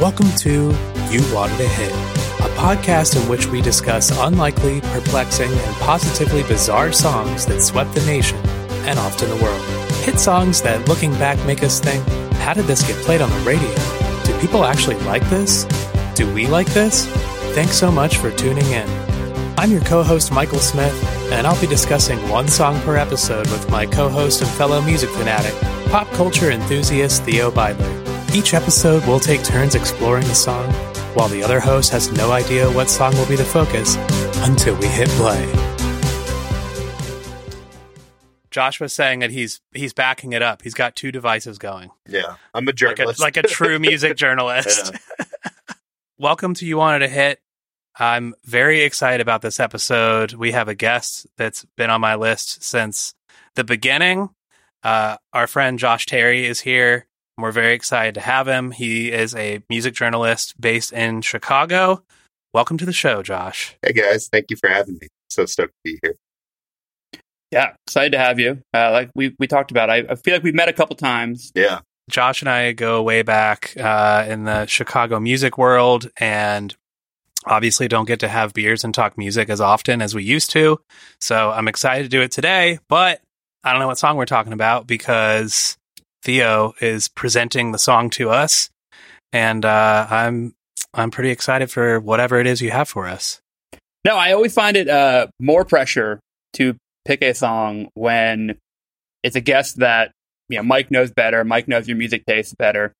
Welcome to You Wanted a Hit, a podcast in which we discuss unlikely, perplexing, and positively bizarre songs that swept the nation and often the world. Hit songs that, looking back, make us think, how did this get played on the radio? Do people actually like this? Do we like this? Thanks so much for tuning in. I'm your co host, Michael Smith, and I'll be discussing one song per episode with my co host and fellow music fanatic, pop culture enthusiast Theo Beidler. Each episode, we'll take turns exploring the song, while the other host has no idea what song will be the focus until we hit play. Josh was saying that he's he's backing it up. He's got two devices going. Yeah, I'm a Like a, journalist. like a true music journalist. Welcome to You Wanted a Hit. I'm very excited about this episode. We have a guest that's been on my list since the beginning. Uh, our friend Josh Terry is here. And We're very excited to have him. He is a music journalist based in Chicago. Welcome to the show, Josh. hey guys, thank you for having me. So stoked to be here. Yeah, excited to have you. Uh, like we we talked about, I, I feel like we've met a couple times. Yeah, Josh and I go way back uh, in the Chicago music world, and obviously don't get to have beers and talk music as often as we used to. So I'm excited to do it today, but I don't know what song we're talking about because Theo is presenting the song to us, and uh, I'm I'm pretty excited for whatever it is you have for us. No, I always find it uh, more pressure to pick a song when it's a guest that you know Mike knows better. Mike knows your music taste better.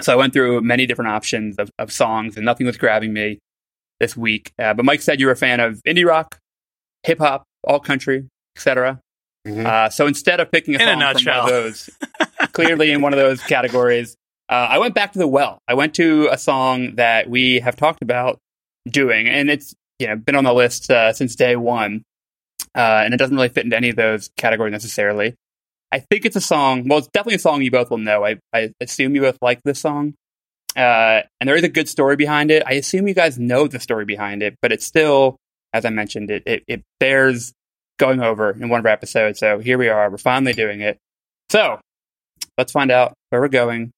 So I went through many different options of, of songs, and nothing was grabbing me this week. Uh, but Mike said you were a fan of indie rock, hip hop, alt country, etc. Mhm. Uh, so instead of picking a In a song from one of those, clearly in one of those categories, uh, I went back to the well. I went to a song that we have talked about doing, and it's you know been on the list uh, since day one, uh, and it doesn't really fit into any of those categories necessarily. I think it's a song. Well, it's definitely a song you both will know. I, I assume you both like this song, uh, and there is a good story behind it. I assume you guys know the story behind it, but it's still, as I mentioned, it it, it bears going over in one of our episodes. So here we are. We're finally doing it. So let's find out where we're going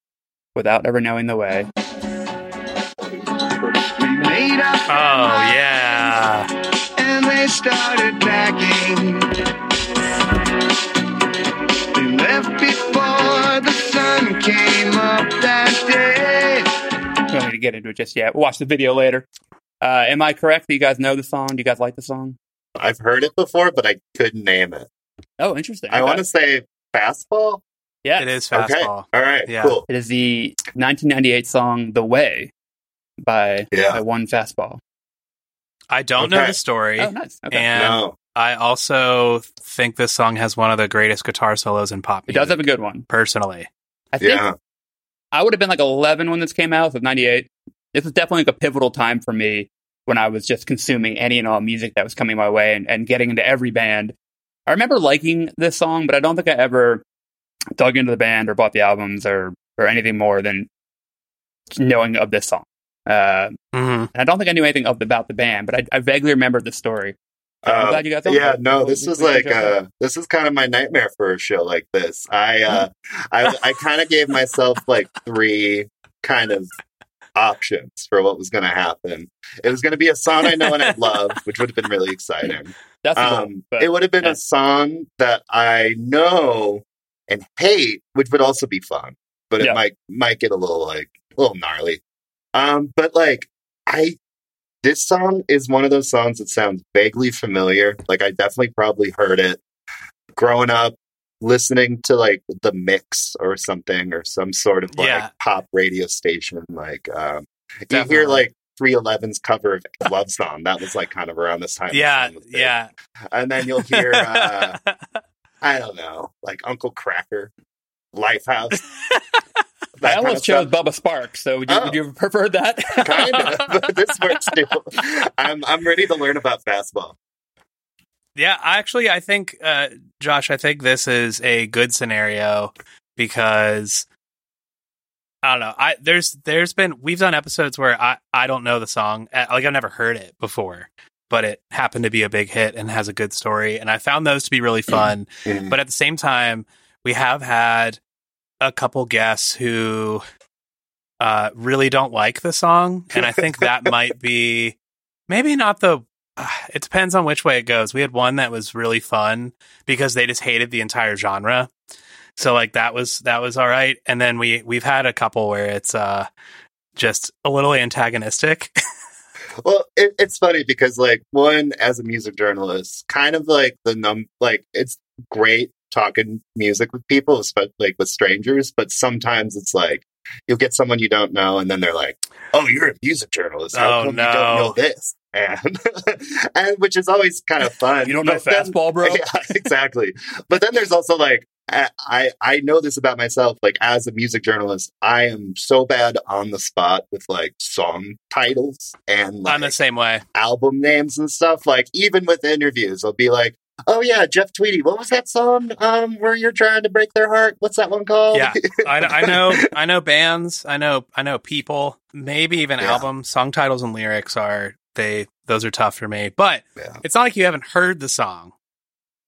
without ever knowing the way. Oh yeah, and they started packing. They left before the sun came up that day. We don't need to get into it just yet. We'll watch the video later. Uh, am I correct that you guys know the song? Do you guys like the song? I've heard it before, but I couldn't name it. Oh, interesting. I Okay. want to say fastball. Yeah, it is Okay, fastball. all right, Yeah. cool. It is the 1998 song "The Way" by, Yeah. by One Fastball. I don't know the story, Oh, nice. Okay. and no, I also think this song has one of the greatest guitar solos in pop it does have a good one. personally. I think yeah, I would have been like 11 when this came out, so 98. This was definitely like a pivotal time for me when I was just consuming any and all music that was coming my way and, and getting into every band. I remember liking this song, but I don't think I ever dug into the band or bought the albums or, or anything more than knowing of this song. Uh, hmm and I don't think I knew anything of, about the band, but I, I vaguely remember the story. So I'm Uh, glad you guys. yeah. No, this was like uh, this is kind of my nightmare for a show like this. I uh, I I kind of gave myself like three kind of options for what was going to happen. It was going to be a song I know and I love, which would have been really exciting. That's goal, Um, it would have been yeah. a song that I know and hate, which would also be fun, but it Yeah. might might get a little like a little gnarly. Um, but like I, this song is one of those songs that sounds vaguely familiar. Like I definitely probably heard it growing up, listening to like the mix or something or some sort of like Yeah. pop radio station. Like um, you hear like 311's cover of Love Song. That was like kind of around this time. Yeah, song was big. yeah. And then you'll hear, uh, I don't know, like Uncle Kracker, Lifehouse. I that kind almost chose stuff. Bubba Sparxxx, so would you, Oh. would you have preferred that? kind of, but this works too. I'm I'm ready to learn about fastball. Yeah, actually, I think, uh, Josh, I think this is a good scenario because I don't know. I there's there's been we've done episodes where I I don't know the song, uh, like I've never heard it before, but it happened to be a big hit and has a good story, and I found those to be really fun. Mm. But at the same time, we have had a couple guests who uh, really don't like the song, and I think that might be maybe not the. Uh, it depends on which way it goes. We had one that was really fun because they just hated the entire genre, so like that was that was all right. And then we we've had a couple where it's uh just a little antagonistic. Well, it, it's funny because like one as a music journalist, kind of like the num like it's great talking music with people, especially like with strangers, but sometimes it's like you'll get someone you don't know and then they're like, "Oh, you're a music journalist. How Oh, come no. you don't know this?" And, and which is always kind of fun. You don't know But then- fastball, bro? Yeah, exactly. But then there's also like I, I I know this about myself. Like as a music journalist, I am so bad on the spot with like song titles and like I'm the same way. album names and stuff. Like even with interviews, I'll be like, "Oh yeah, Jeff Tweedy. What was that song? Um, where you're trying to break their heart? What's that one called?" Yeah, I, I know, I know bands, I know, I know people. Maybe even Yeah. albums, song titles, and lyrics are they. Those are tough for me. But Yeah. it's not like you haven't heard the song.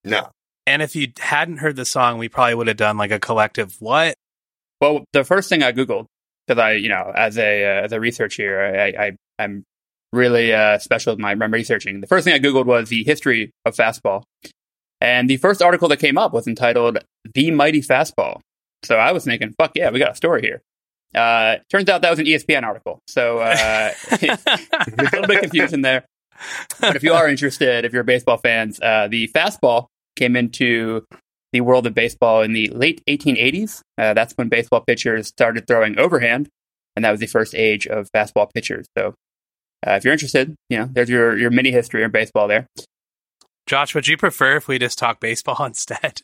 No. And if you hadn't heard the song, we probably would have done like a collective what? Well, the first thing I googled because I, you know, as a uh, as a researcher, I, I I'm really uh, special with my, my researching. The first thing I googled was the history of fastball, and the first article that came up was entitled "The Mighty Fastball." So I was thinking, "Fuck yeah, we got a story here." Uh, turns out that was an ESPN article, so uh, a little bit confusion there. But if you are interested, if you're baseball fans, uh, the fastball came into the world of baseball in the late 1880s. Uh, that's when baseball pitchers started throwing overhand, and that was the first age of fastball pitchers. So, uh, if you're interested, you know, there's your your mini history in baseball there. Josh, would you prefer if we just talk baseball instead?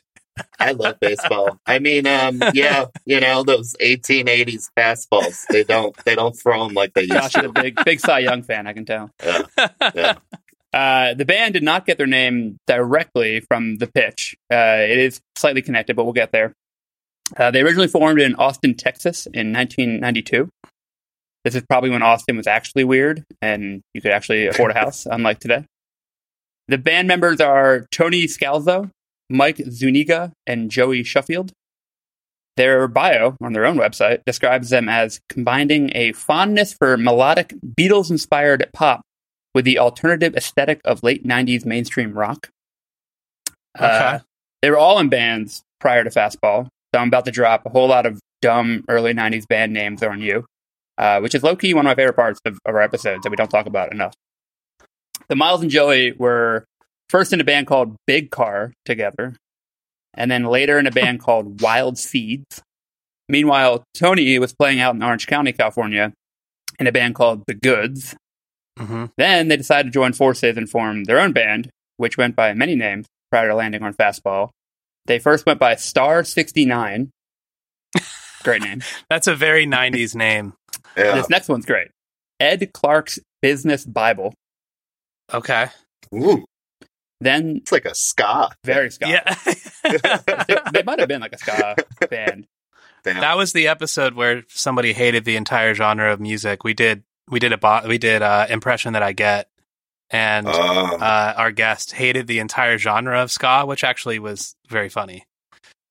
I love baseball. I mean, um, yeah, you know those 1880s fastballs. They don't they don't throw them like they used Josh is a to. big big Cy Young fan, I can tell. Yeah, yeah. Uh, the band did not get their name directly from the pitch. Uh, it is slightly connected, but we'll get there. Uh, they originally formed in Austin, Texas in 1992. This is probably when Austin was actually weird and you could actually afford a house, unlike today. The band members are Tony Scalzo, Mike Zuniga, and Joey Shuffield. Their bio on their own website describes them as combining a fondness for melodic Beatles inspired pop with the alternative aesthetic of late 90s mainstream rock. Uh, Okay. they were all in bands prior to Fastball, so I'm about to drop a whole lot of dumb early 90s band names on you, uh, which is low key one of my favorite parts of, of our episodes that we don't talk about enough. The Miles and Joey were first in a band called Big Car together, and then later in a band called Wild Seeds. Meanwhile, Tony was playing out in Orange County, California, in a band called The Goods. hmm Then they decided to join forces and form their own band, which went by many names prior to landing on Fastball. They first went by Star 69. Great name. That's a very 90s name. yeah. This next one's great. Ed Clark's Business Bible. Okay. Ooh, Then it's like a ska. very ska. Yeah. They, they might have been like a ska band. Damn. that was the episode where somebody hated the entire genre of music. We did we did a bo- we did uh impression that I get and Oh. uh, our guest hated the entire genre of ska, which actually was very funny.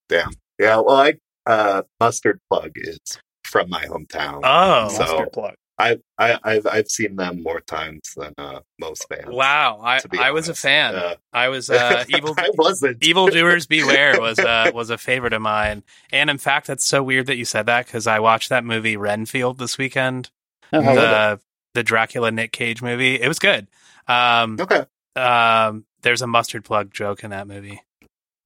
Damn. Yeah. Well, I uh, mustard plug is from my hometown. Oh, So- Mustard plug. I, I I've I've seen them more times than uh, most fans. wow! I I was a fan. Uh, I was uh, evil. I wasn't. Evildoers Beware was uh, was a favorite of mine, and in fact, that's so weird that you said that because I watched that movie Renfield this weekend, Oh, how was it? the the Dracula Nick Cage movie. It was good. Um, Okay. um, there's a mustard plug joke in that movie.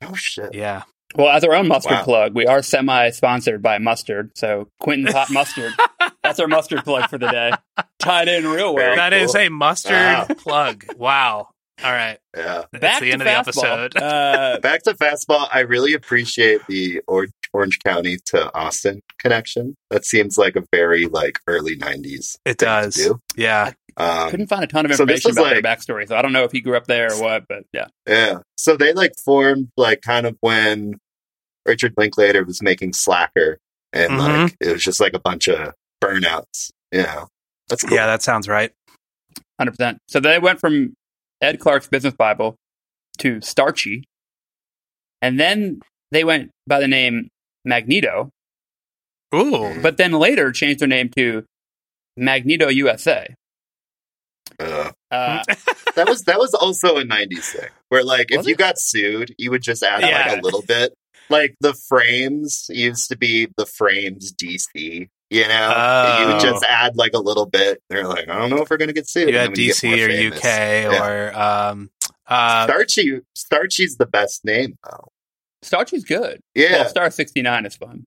Oh shit. Yeah, Well, as our own mustard Wow. plug, we are semi sponsored by Mustard. So Quentin's Hot Mustard. That's our mustard plug for the day. Tied in real well. Very that is cool. a mustard Wow. plug. Wow. All right, Yeah. that's Back the to end of the fastball. episode. Uh, Back to fastball. I really appreciate the or- Orange County to Austin connection. That seems like a very like early '90s. It thing to does. do. Yeah. Um, couldn't find a ton of information was about like- their backstory, so I don't know if he grew up there or what. But yeah, Yeah. So they like formed like kind of when Richard Linklater was making Slacker and Mhm. like it was just like a bunch of burnouts. You know. That's cool. Yeah, that sounds right. hundred percent. So they went from Ed Clark's Business Bible to Starchy, and then they went by the name Magneto. Ooh. but then later changed their name to Magneto USA. Uh, Uh, that was that was also a '90s thing where like if Was you got sued, you would just add Yeah. like a little bit. Like the frames used to be the frames DC. You know, you Oh. just add like a little bit. They're like, I don't know if we're gonna get sued. you And had then when get DC more or famous- UK Yeah. or um uh Starchy. Starchy's the best name though. Starchy's good. Yeah, Well, Star 69 is fun.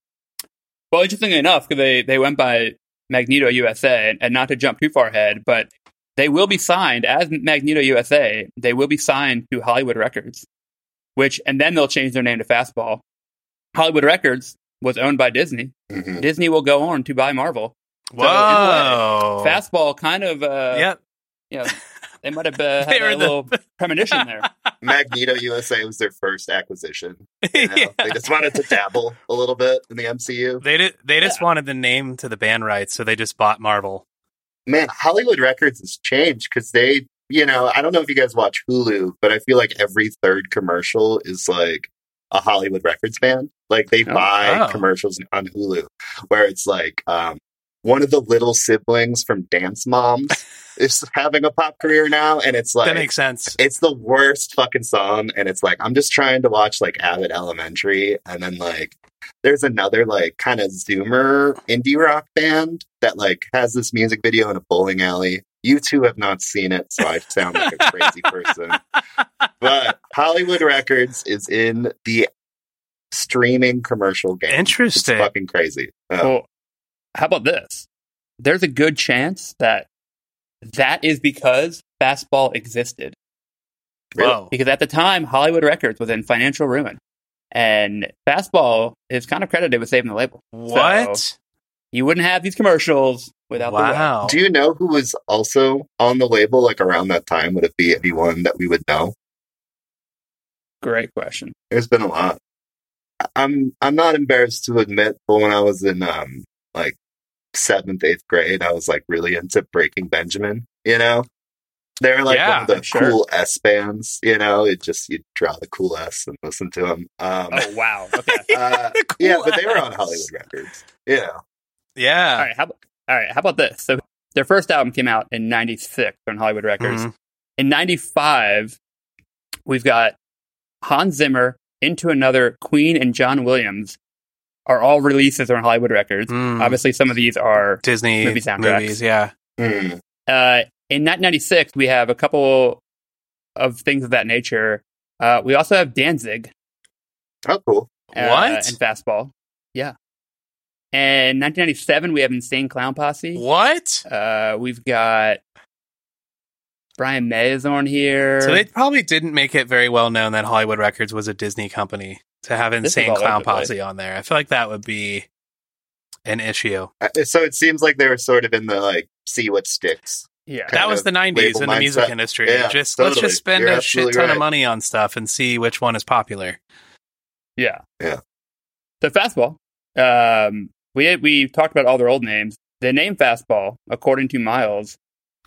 Well, interestingly enough, 'cause they, they went by Magneto USA, and, and not to jump too far ahead, but they will be signed as Magneto USA. They will be signed to Hollywood Records, which, and then they'll change their name to Fastball. Hollywood Records was owned by Disney. Mhm. Disney will go on to buy Marvel. Whoa. Fastball kind of, uh, Yep. you know, they might have uh, had a the- little premonition there. Magneto USA was their first acquisition. You know? Yeah. They just wanted to dabble a little bit in the MCU. They did. They just wanted the name to the band rights, so they just bought Marvel. man, Hollywood Records has changed because they, you know, I don't know if you guys watch Hulu, but I feel like every third commercial is like a Hollywood Records band. Like they Oh. buy Oh. commercials on Hulu where it's like um, one of the little siblings from Dance Moms is having a pop career now, and it's like that makes sense. it's the worst fucking song and it's like i'm just trying to watch like Abbott Elementary and then like there's another like kind of zoomer indie rock band that like has this music video in a bowling alley you two have not seen it so i sound like a crazy person but hollywood records is in the streaming commercial game Interesting. it's fucking crazy Uh, Well, how about this? There's a good chance that that is because fastball existed. really? Whoa. Because at the time, Hollywood Records was in financial ruin. And fastball is kind of credited with saving the label. What? You wouldn't have these commercials without the web. wow. do you know who was also on the label like around that time would it be anyone that we would know Great question. There's been a lot. I'm I'm not embarrassed to admit, but when I was in um like seventh, eighth grade, I was like really into Breaking Benjamin. You know, they're like Yeah, one of the sure. cool S bands. You know, it just you draw the cool S and listen to them. Um, Oh, wow. Okay. uh, cool yeah, but they were on. Hollywood Records. You know, Yeah. all right. How about, all right. How about this? So their first album came out in 96 on Hollywood Records. Mhm. In 95, we've got Hans Zimmer, Into Another, Queen, and John Williams are all releases on Hollywood Records. Mm. Obviously, some of these are. Disney Movie soundtracks. movies. Yeah. Hmm. Uh, in 1996, we have a couple of things of that nature. Uh, we also have Danzig. oh cool. Uh, What? And Fastball. Yeah. And 1997, we have Insane Clown Posse. What? Uh, we've got Brian May is on here. So they probably didn't make it very well known that Hollywood Records was a Disney company to have Insane Clown. Posse on there. I feel like that would be an issue. Uh, So it seems like they were sort of in the like see what sticks. yeah. that was the 90s in the music mindset. industry. Yeah, just let's just spend You're a shit absolutely ton of money on stuff and see which one is popular. Yeah. Yeah. So Fastball. Um, we we talked about all their old names. The name Fastball, according to Miles,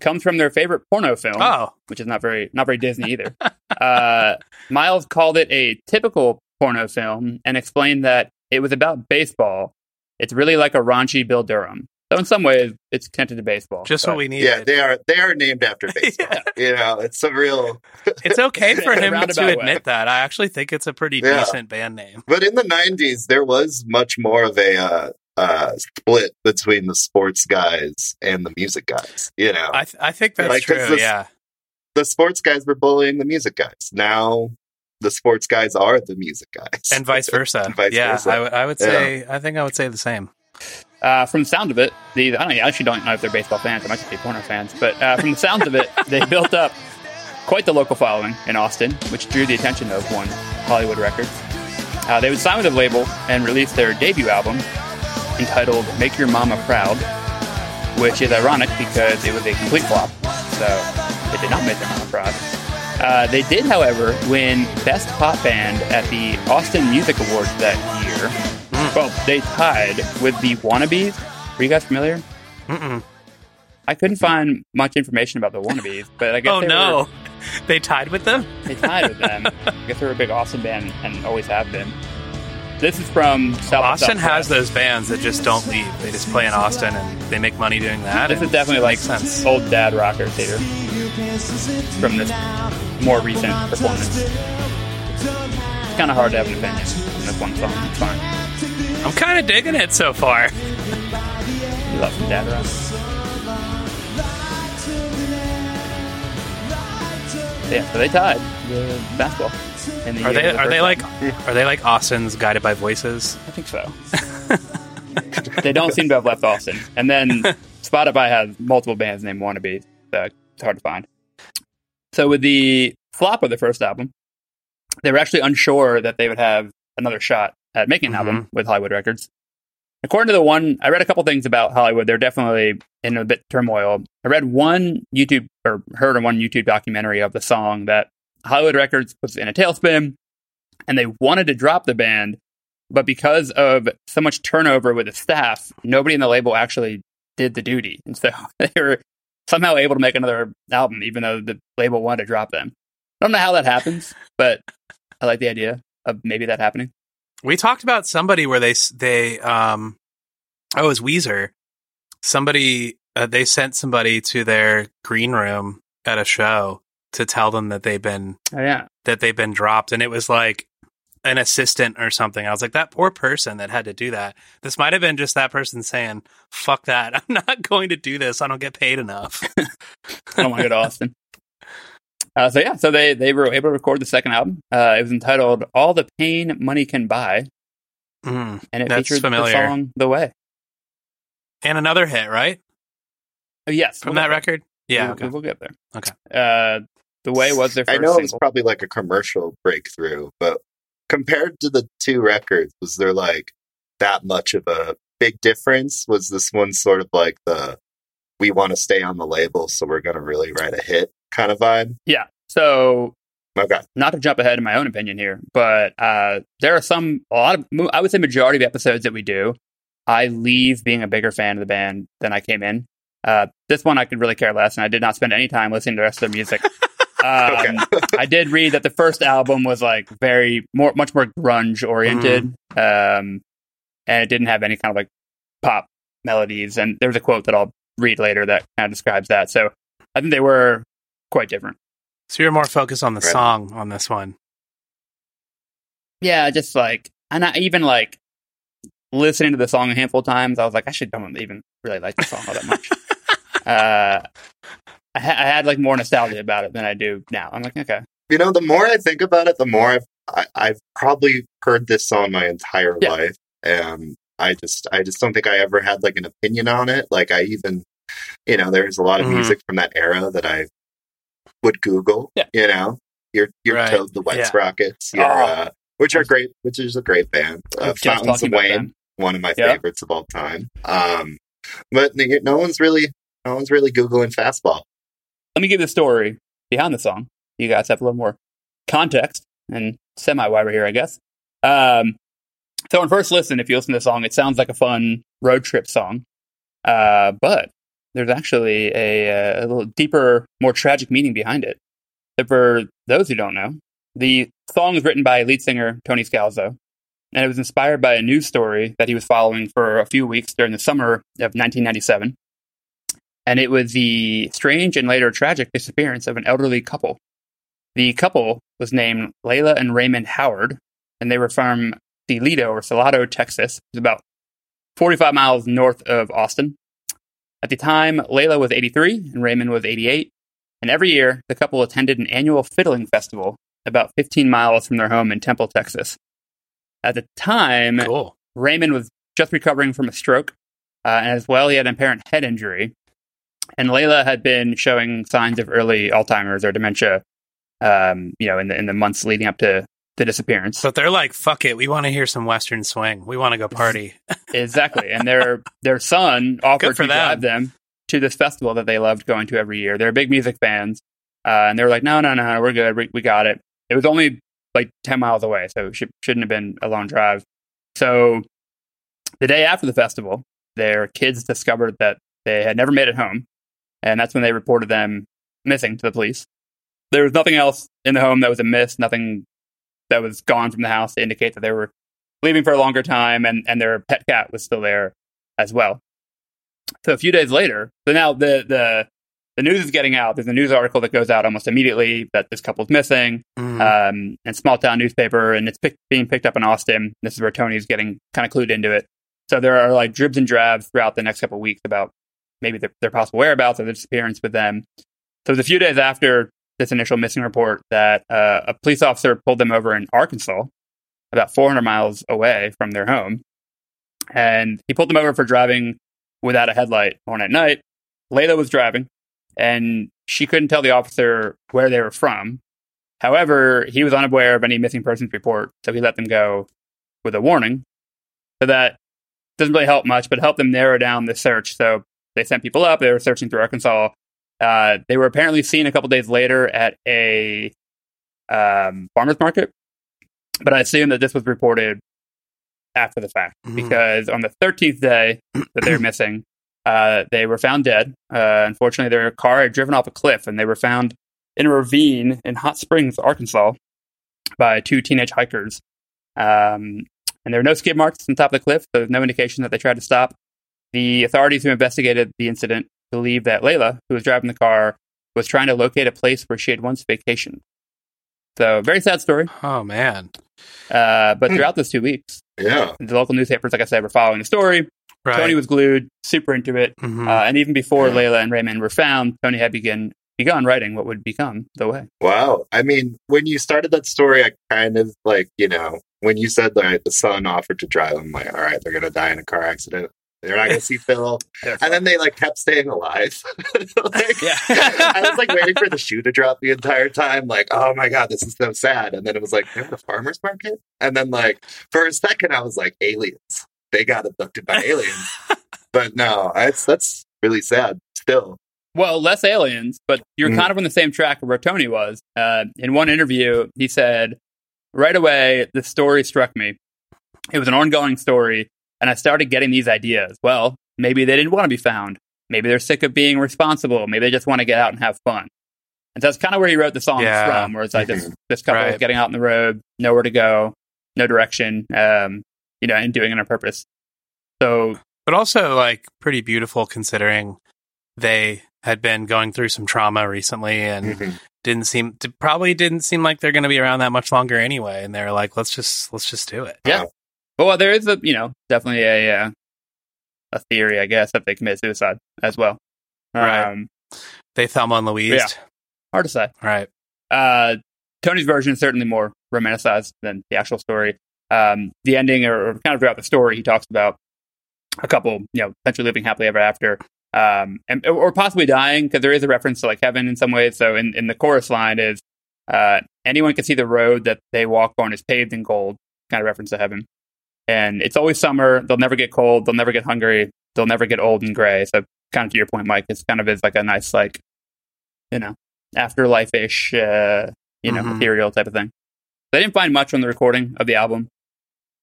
comes from their favorite porno film, Oh, which is not very not very Disney either. uh, Miles called it a typical porno film and explained that it was about baseball. It's really like a raunchy Bull Durham. So in some ways, it's connected to baseball. just but- what we need. Yeah, they are they are named after baseball. Yeah. You know, it's a real It's okay for him roundabout to way. admit that. I actually think it's a pretty Yeah. decent band name. But in the '90s, there was much more of a uh, uh, split between the sports guys and the music guys. You know, I th- I think that's Like, 'cause true. this- yeah. the sports guys were bullying the music guys. Now, the sports guys are the music guys, And vice versa. And vice yeah, versa. I would- I would say I think I would say the same. Uh, from the sound of it, these I don't I actually don't know if they're baseball fans. I might just be porno fans, but uh, from the sounds of it, they built up quite the local following in Austin, which drew the attention of one Hollywood Records. Uh, they would sign with the label and release their debut album entitled "Make Your Mama Proud," which is ironic because it was a complete flop. So it did not make their mama proud. Uh, they did, however, win Best Pop Band at the Austin Music Awards that year. Well, they tied with the Wannabes. Were you guys familiar? Mm-mm. I couldn't find much information about the Wannabes, but I guess Oh they no, were, they tied with them. they tied with them. I guess they're a big Austin band and always have been. This is from South Austin has Southwest. those bands that just don't leave. They just play in Austin and they make money doing that. This is definitely like sense. old dad rockers here from this more recent performance. It's kind of hard to have an opinion on this one song. It's fine. I'm kind of digging it so far. We love some dad rock. Yeah, so they tied the basketball. The Are they the are they like are they like Austin's Guided by Voices? I think so. they don't seem to have left Austin. And then Spotify has multiple bands named Wannabe, so it's hard to find. So with the flop of the first album, they were actually unsure that they would have another shot at making an mm-hmm. album with Hollywood Records. According to the one, I read a couple things about Hollywood. They're definitely in a bit turmoil. I read one YouTube or heard a one YouTube documentary of the song that Hollywood Records was in a tailspin and they wanted to drop the band, but because of so much turnover with the staff, nobody in the label actually did the duty. And so they were somehow able to make another album, even though the label wanted to drop them. I don't know how that happens, but I like the idea of maybe that happening. We talked about somebody where they they um oh it was Weezer. Somebody uh, they sent somebody to their green room at a show to tell them that they've been Oh, yeah. that they've been dropped and it was like an assistant or something. I was like that poor person that had to do that. This might have been just that person saying, "Fuck that. I'm not going to do this. I don't get paid enough." I don't want to go to Austin. Uh, so yeah, so they they were able to record the second album. Uh, it was entitled "All the Pain Money Can Buy," Mm. and it featured familiar. the song "The Way." And another hit, right? Oh, yes, From we'll that record? Yeah, there. okay. we'll, we'll get there. Okay. Uh, "The Way" was their first I know it was probably like a commercial breakthrough, but compared to the two records, was there like that much of a big difference? Was this one sort of like the we want to stay on the label, so we're going to really write a hit kind of vibe? Yeah. So Okay. not to jump ahead in my own opinion here, but uh, there are some a lot of I would say majority of episodes that we do, I leave being a bigger fan of the band than I came in. Uh, this one I could really care less, and I did not spend any time listening to the rest of their music. Um, I did read that the first album was like very more, much more grunge oriented, um, and it didn't have any kind of like pop melodies. And there's a quote that I'll read later that kind of describes that. So I think they were quite different. So you're more focused on the Right. song on this one. Yeah, just like, and I even like listening to the song a handful of times. I was like, I should don't even really like the song all that much. uh, I, ha- I had like more nostalgia about it than I do now. I'm like, okay, You know, the more I think about it, the more I've I, I've probably heard this song my entire Yeah. life, and I just I just don't think I ever had like an opinion on it. Like I even, you know, there's a lot of Mhm. music from that era that I would Google. Yeah. You know, your your Right. Toad the Wet Yeah. Sprockets, your, Oh. uh, which are great, which is a great band. I Uh, Fountains of Wayne, them. one of my Yeah. favorites of all time. Um, but no no one's really no one's really googling fastball. Let me give you the story behind the song. You guys have a little more context and semi why we're here, I guess. Um, so on first listen, if you listen to the song, it sounds like a fun road trip song. Uh, but there's actually a, a little deeper, more tragic meaning behind it. So for those who don't know, the song was written by lead singer Tony Scalzo, and it was inspired by a news story that he was following for a few weeks during the summer of 1997 and it was the strange and later tragic disappearance of an elderly couple. The couple was named Lela and Raymond Howard, and they were from Salado or Salado, Texas, which is about 45 miles north of Austin. At the time, Lela was 83 and Raymond was 88, and every year the couple attended an annual fiddling festival about 15 miles from their home in Temple, Texas. At the time, Cool. Raymond was just recovering from a stroke, uh, and as well, he had an apparent head injury. And Lela had been showing signs of early Alzheimer's or dementia, um, you know, in the in the months leading up to the disappearance. But they're like, fuck it. We want to hear some Western swing. We want to go party. exactly, and their their son offered to drive them to this festival that they loved going to every year. They're big music fans, uh, and they were like, "No, no, no, we're good. We, we got it." It was only like ten miles away, so it should, shouldn't have been a long drive. So the day after the festival, their kids discovered that they had never made it home, and that's when they reported them missing to the police. There was nothing else in the home that was amiss, nothing that was gone from the house to indicate that they were leaving for a longer time, and, and their pet cat was still there as well. So a few days later, so now the the the news is getting out. There's a news article that goes out almost immediately that this couple's missing, Mhm. um, and small town newspaper, and it's pick, being picked up in Austin. This is where Tony's getting kind of clued into it. So there are like dribs and drabs throughout the next couple of weeks about maybe their, their possible whereabouts or the disappearance with them. So it was a few days after this initial missing report that uh, a police officer pulled them over in Arkansas, about 400 miles away from their home, and he pulled them over for driving without a headlight on at night. Lela was driving, and she couldn't tell the officer where they were from. However, he was unaware of any missing persons report, so he let them go with a warning. So that doesn't really help much, but helped them narrow down the search. So they sent people up. They were searching through Arkansas. Uh, they were apparently seen a couple days later at a um, farmer's market, but I assume that this was reported after the fact Mhm. because on the 13th day that they were missing, uh, they were found dead. Uh, unfortunately, their car had driven off a cliff and they were found in a ravine in Hot Springs, Arkansas, by two teenage hikers. Um, and there were no skid marks on top of the cliff, so there's no indication that they tried to stop. The authorities who investigated the incident believe that Lela, who was driving the car, was trying to locate a place where she had once vacationed. So, very sad story. Oh man. Uh, but throughout those two weeks, Yeah. the local newspapers, like I said, were following the story. Right. Tony was glued, super into it. Mhm. Uh, and even before Yeah. Lela and Raymond were found, Tony had begun begun writing what would become The Way. Wow. I mean, when you started that story, I kind of like, you know, when you said that the son offered to drive, I'm like, all right, they're going to die in a car accident. They're not going to see Phil. And then they like kept staying alive. like, Yeah. I was like waiting for the shoe to drop the entire time. Like, oh my God, this is so sad. And then it was like, they're at the farmer's market. And then like for a second, I was like, aliens. They got abducted by aliens. but no, that's, that's really sad still. Well, less aliens, but you're Mm. kind of on the same track where Tony was. Uh, in one interview, he said, right away, the story struck me. It was an ongoing story, and I started getting these ideas. Well, maybe they didn't want to be found. Maybe they're sick of being responsible. Maybe they just want to get out and have fun. And so that's kind of where he wrote the songs Yeah. from, where it's like this, this couple Right. getting out on the road, nowhere to go, no direction, um, you know, and doing it on purpose. So but also like pretty beautiful considering they had been going through some trauma recently and Mhm. didn't seem probably didn't seem like they're going to be around that much longer anyway and they're like let's just let's just do it Yeah. Well, there is a you know definitely a uh, a theory, I guess, that they commit suicide as well. Right. Um, they Thelma and Louise Yeah. hard to say. right Uh, Tony's version is certainly more romanticized than the actual story. Um, the ending, or, or kind of throughout the story, he talks about a couple, you know, potentially living happily ever after, um, and or possibly dying, because there is a reference to like heaven in some ways. So in, in the chorus line is, uh, anyone can see the road that they walk on is paved in gold, kind of reference to heaven. And it's always summer. They'll never get cold. They'll never get hungry. They'll never get old and gray. So kind of to your point, Mike, it's kind of is like a nice like, you know, afterlife ish, uh, you know, Mhm. material type of thing. They didn't find much on the recording of the album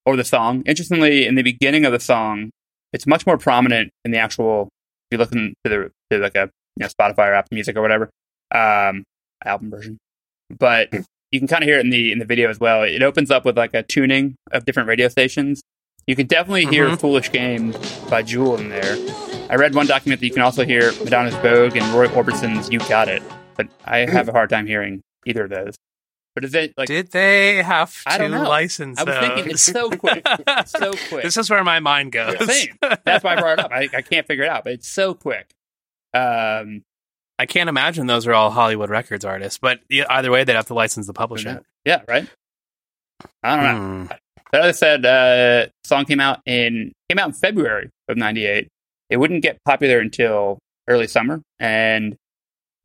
or the song. Interestingly, in the beginning of the song, it's much more prominent in the actual. If you look into the to like a you know, Spotify or Apple Music or whatever um, album version, but Hmm. You can kind of hear it in the in the video as well. It opens up with like a tuning of different radio stations. You can definitely hear Mhm. "Foolish Game" by Jewel in there. I read one document that you can also hear Madonna's "Vogue" and Roy Orbison's "You Got It," but I have a hard time hearing either of those. But is it like did they have to I don't know. license I was thinking it's those? so quick. It's so quick. this is where my mind goes Same. That's why I brought it up. I, I can't figure it out, but it's so quick. Um, I can't imagine those are all Hollywood Records artists, but either way, they'd have to license the publisher. yeah, right. I don't know. Hmm. But as I said, uh, song came out in came out in February of '98. It wouldn't get popular until early summer, and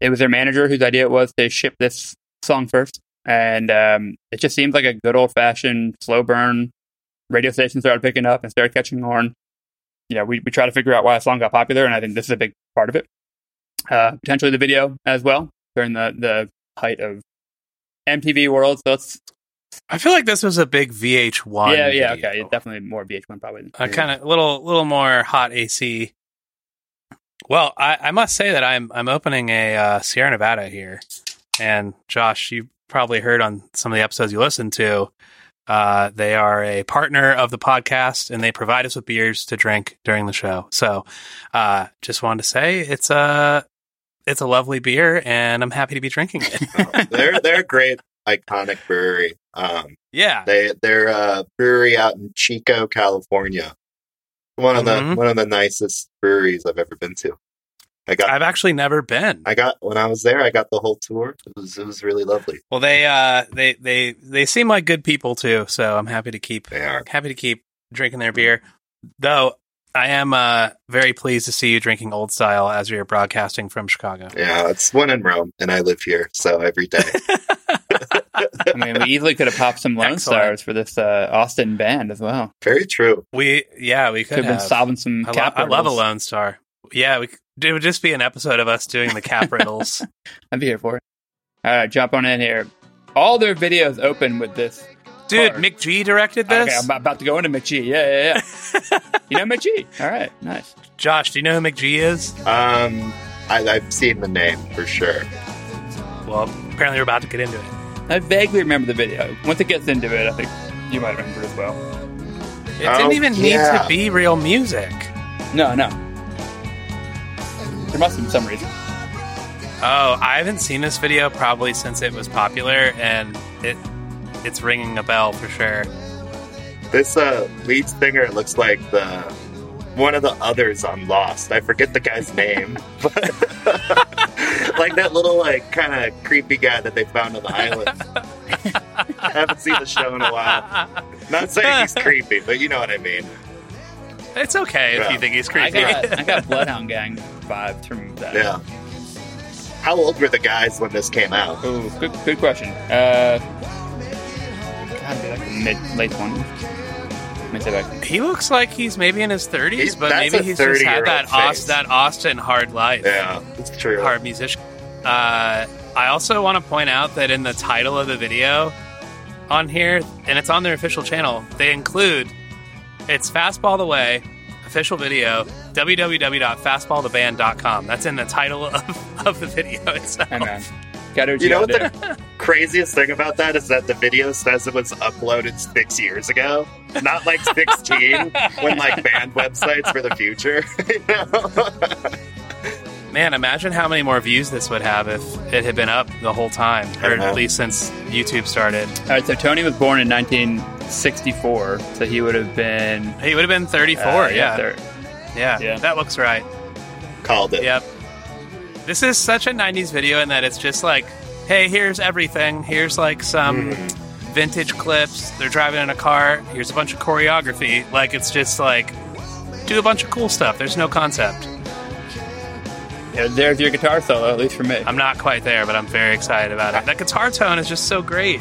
it was their manager whose idea it was to ship this song first. And um, it just seems like a good old fashioned slow burn. Radio stations started picking up and started catching on. You know, we we try to figure out why a song got popular, and I think this is a big part of it. Uh, potentially the video as well during the the height of MTV world. So it's I feel like this was a big VH1. yeah, yeah, video. okay, definitely more VH1 probably. a kind of little little more hot AC. Well, I, I must say that I'm I'm opening a uh, Sierra Nevada here, and Josh, you probably heard on some of the episodes you listened to. Uh, they are a partner of the podcast, and they provide us with beers to drink during the show. So, uh, just wanted to say it's a it's a lovely beer, and I'm happy to be drinking it. they're they're a great iconic brewery. Um, yeah, they they're a brewery out in Chico, California. One of the one of the nicest breweries I've ever been to. I got I've actually never been. I got when I was there, I got the whole tour. It was it was really lovely. Well, they uh, they they they seem like good people too, so I'm happy to keep They are. happy to keep drinking their beer. Though I am uh, very pleased to see you drinking old style as you're broadcasting from Chicago. Yeah, it's one in Rome, and I live here, so every day. I mean, we easily could have popped some Lone Excellent. Stars for this uh, Austin band as well. Very true. we yeah we Could could have been solving some I, lo- cap I love a. Lone Star. Yeah, we, it would just be an episode of us doing the cap riddles. I'd be here for it. All right, jump on in here. All their videos open with this. Dude, Card. McG directed this. Okay, I'm about to go into McG. Yeah, yeah, yeah. you know McG? All right, nice. Josh, do you know who McG is? Um, I, I've seen the name for sure. Well, apparently we're about to get into it. I vaguely remember the video. Once it gets into it, I think you might remember as well. It Oh, didn't even need yeah. to be real music. No, no. There must have been some reason. Oh, I haven't seen this video probably since it was popular, and it it's ringing a bell for sure. This uh, lead singer looks like the one of the others on Lost. I forget the guy's name, but like that little like kind of creepy guy that they found on the island. I haven't seen the show in a while. Not saying he's creepy, but you know what I mean. It's okay if you think he's I creepy. got I got Bloodhound Gang vibes from that. Yeah. How old were the guys when this came out? Ooh, good, good question. Uh, gotta be like the mid late twenties. Let me say back. he looks like he's maybe in his 30s, He's- but maybe he's just had that face. Aust- that Austin hard life. Yeah, it's true. hard musician. Uh, I also want to point out that in the title of the video on here, and it's on their official channel, they include it's Fastball the Way official video www.fastballtheband.com. That's in the title of, of the video itself. Hey man, gotta do what You know what gotta the craziest thing about that is that the video says it was uploaded six years ago, not like 16 when like band websites for the future. you know? Man, imagine how many more views this would have if it had been up the whole time, or at least since YouTube started. All right, so Tony was born in 1964, so he would have been He would have been 34. uh, yeah, thir- yeah, Yeah. that looks right. Called it. Yep. This is such a 90s video in that it's just like, hey, here's everything. Here's like some vintage clips. They're driving in a car. Here's a bunch of choreography. Like, it's just like, do a bunch of cool stuff. There's no concept. Yeah, there's your guitar solo, at least for me. I'm not quite there, but I'm very excited about it. That guitar tone is just so great.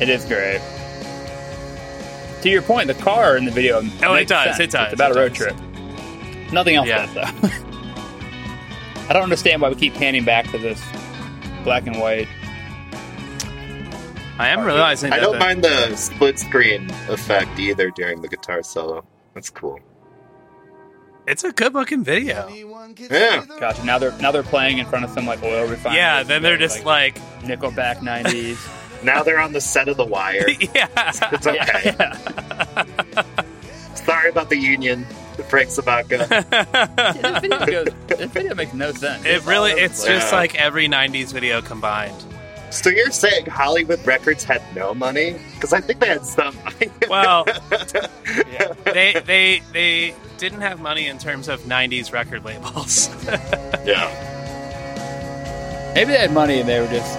It is great. To your point, the car in the video. Oh, it does, sense. it does, It's about it a road does. trip. Nothing else Yeah. does, though. I don't understand why we keep panning back to this black and white. I am realizing I don't the- mind the split screen effect either during the guitar solo. That's cool. It's a good looking video. Yeah. Gotcha. Now they're now they're playing in front of some like oil refinery. Yeah, then they're just like, Nickelback '90s. Now they're on the set of The Wire. yeah. It's okay. Sorry about the union, Frank Sobotka. this, video goes, this video makes no sense. It really, all over the it's just like every 90s video combined. So you're saying Hollywood Records had no money? Because I think they had some money. Well, Yeah. they they they didn't have money in terms of 90s record labels. yeah. Maybe they had money and they were just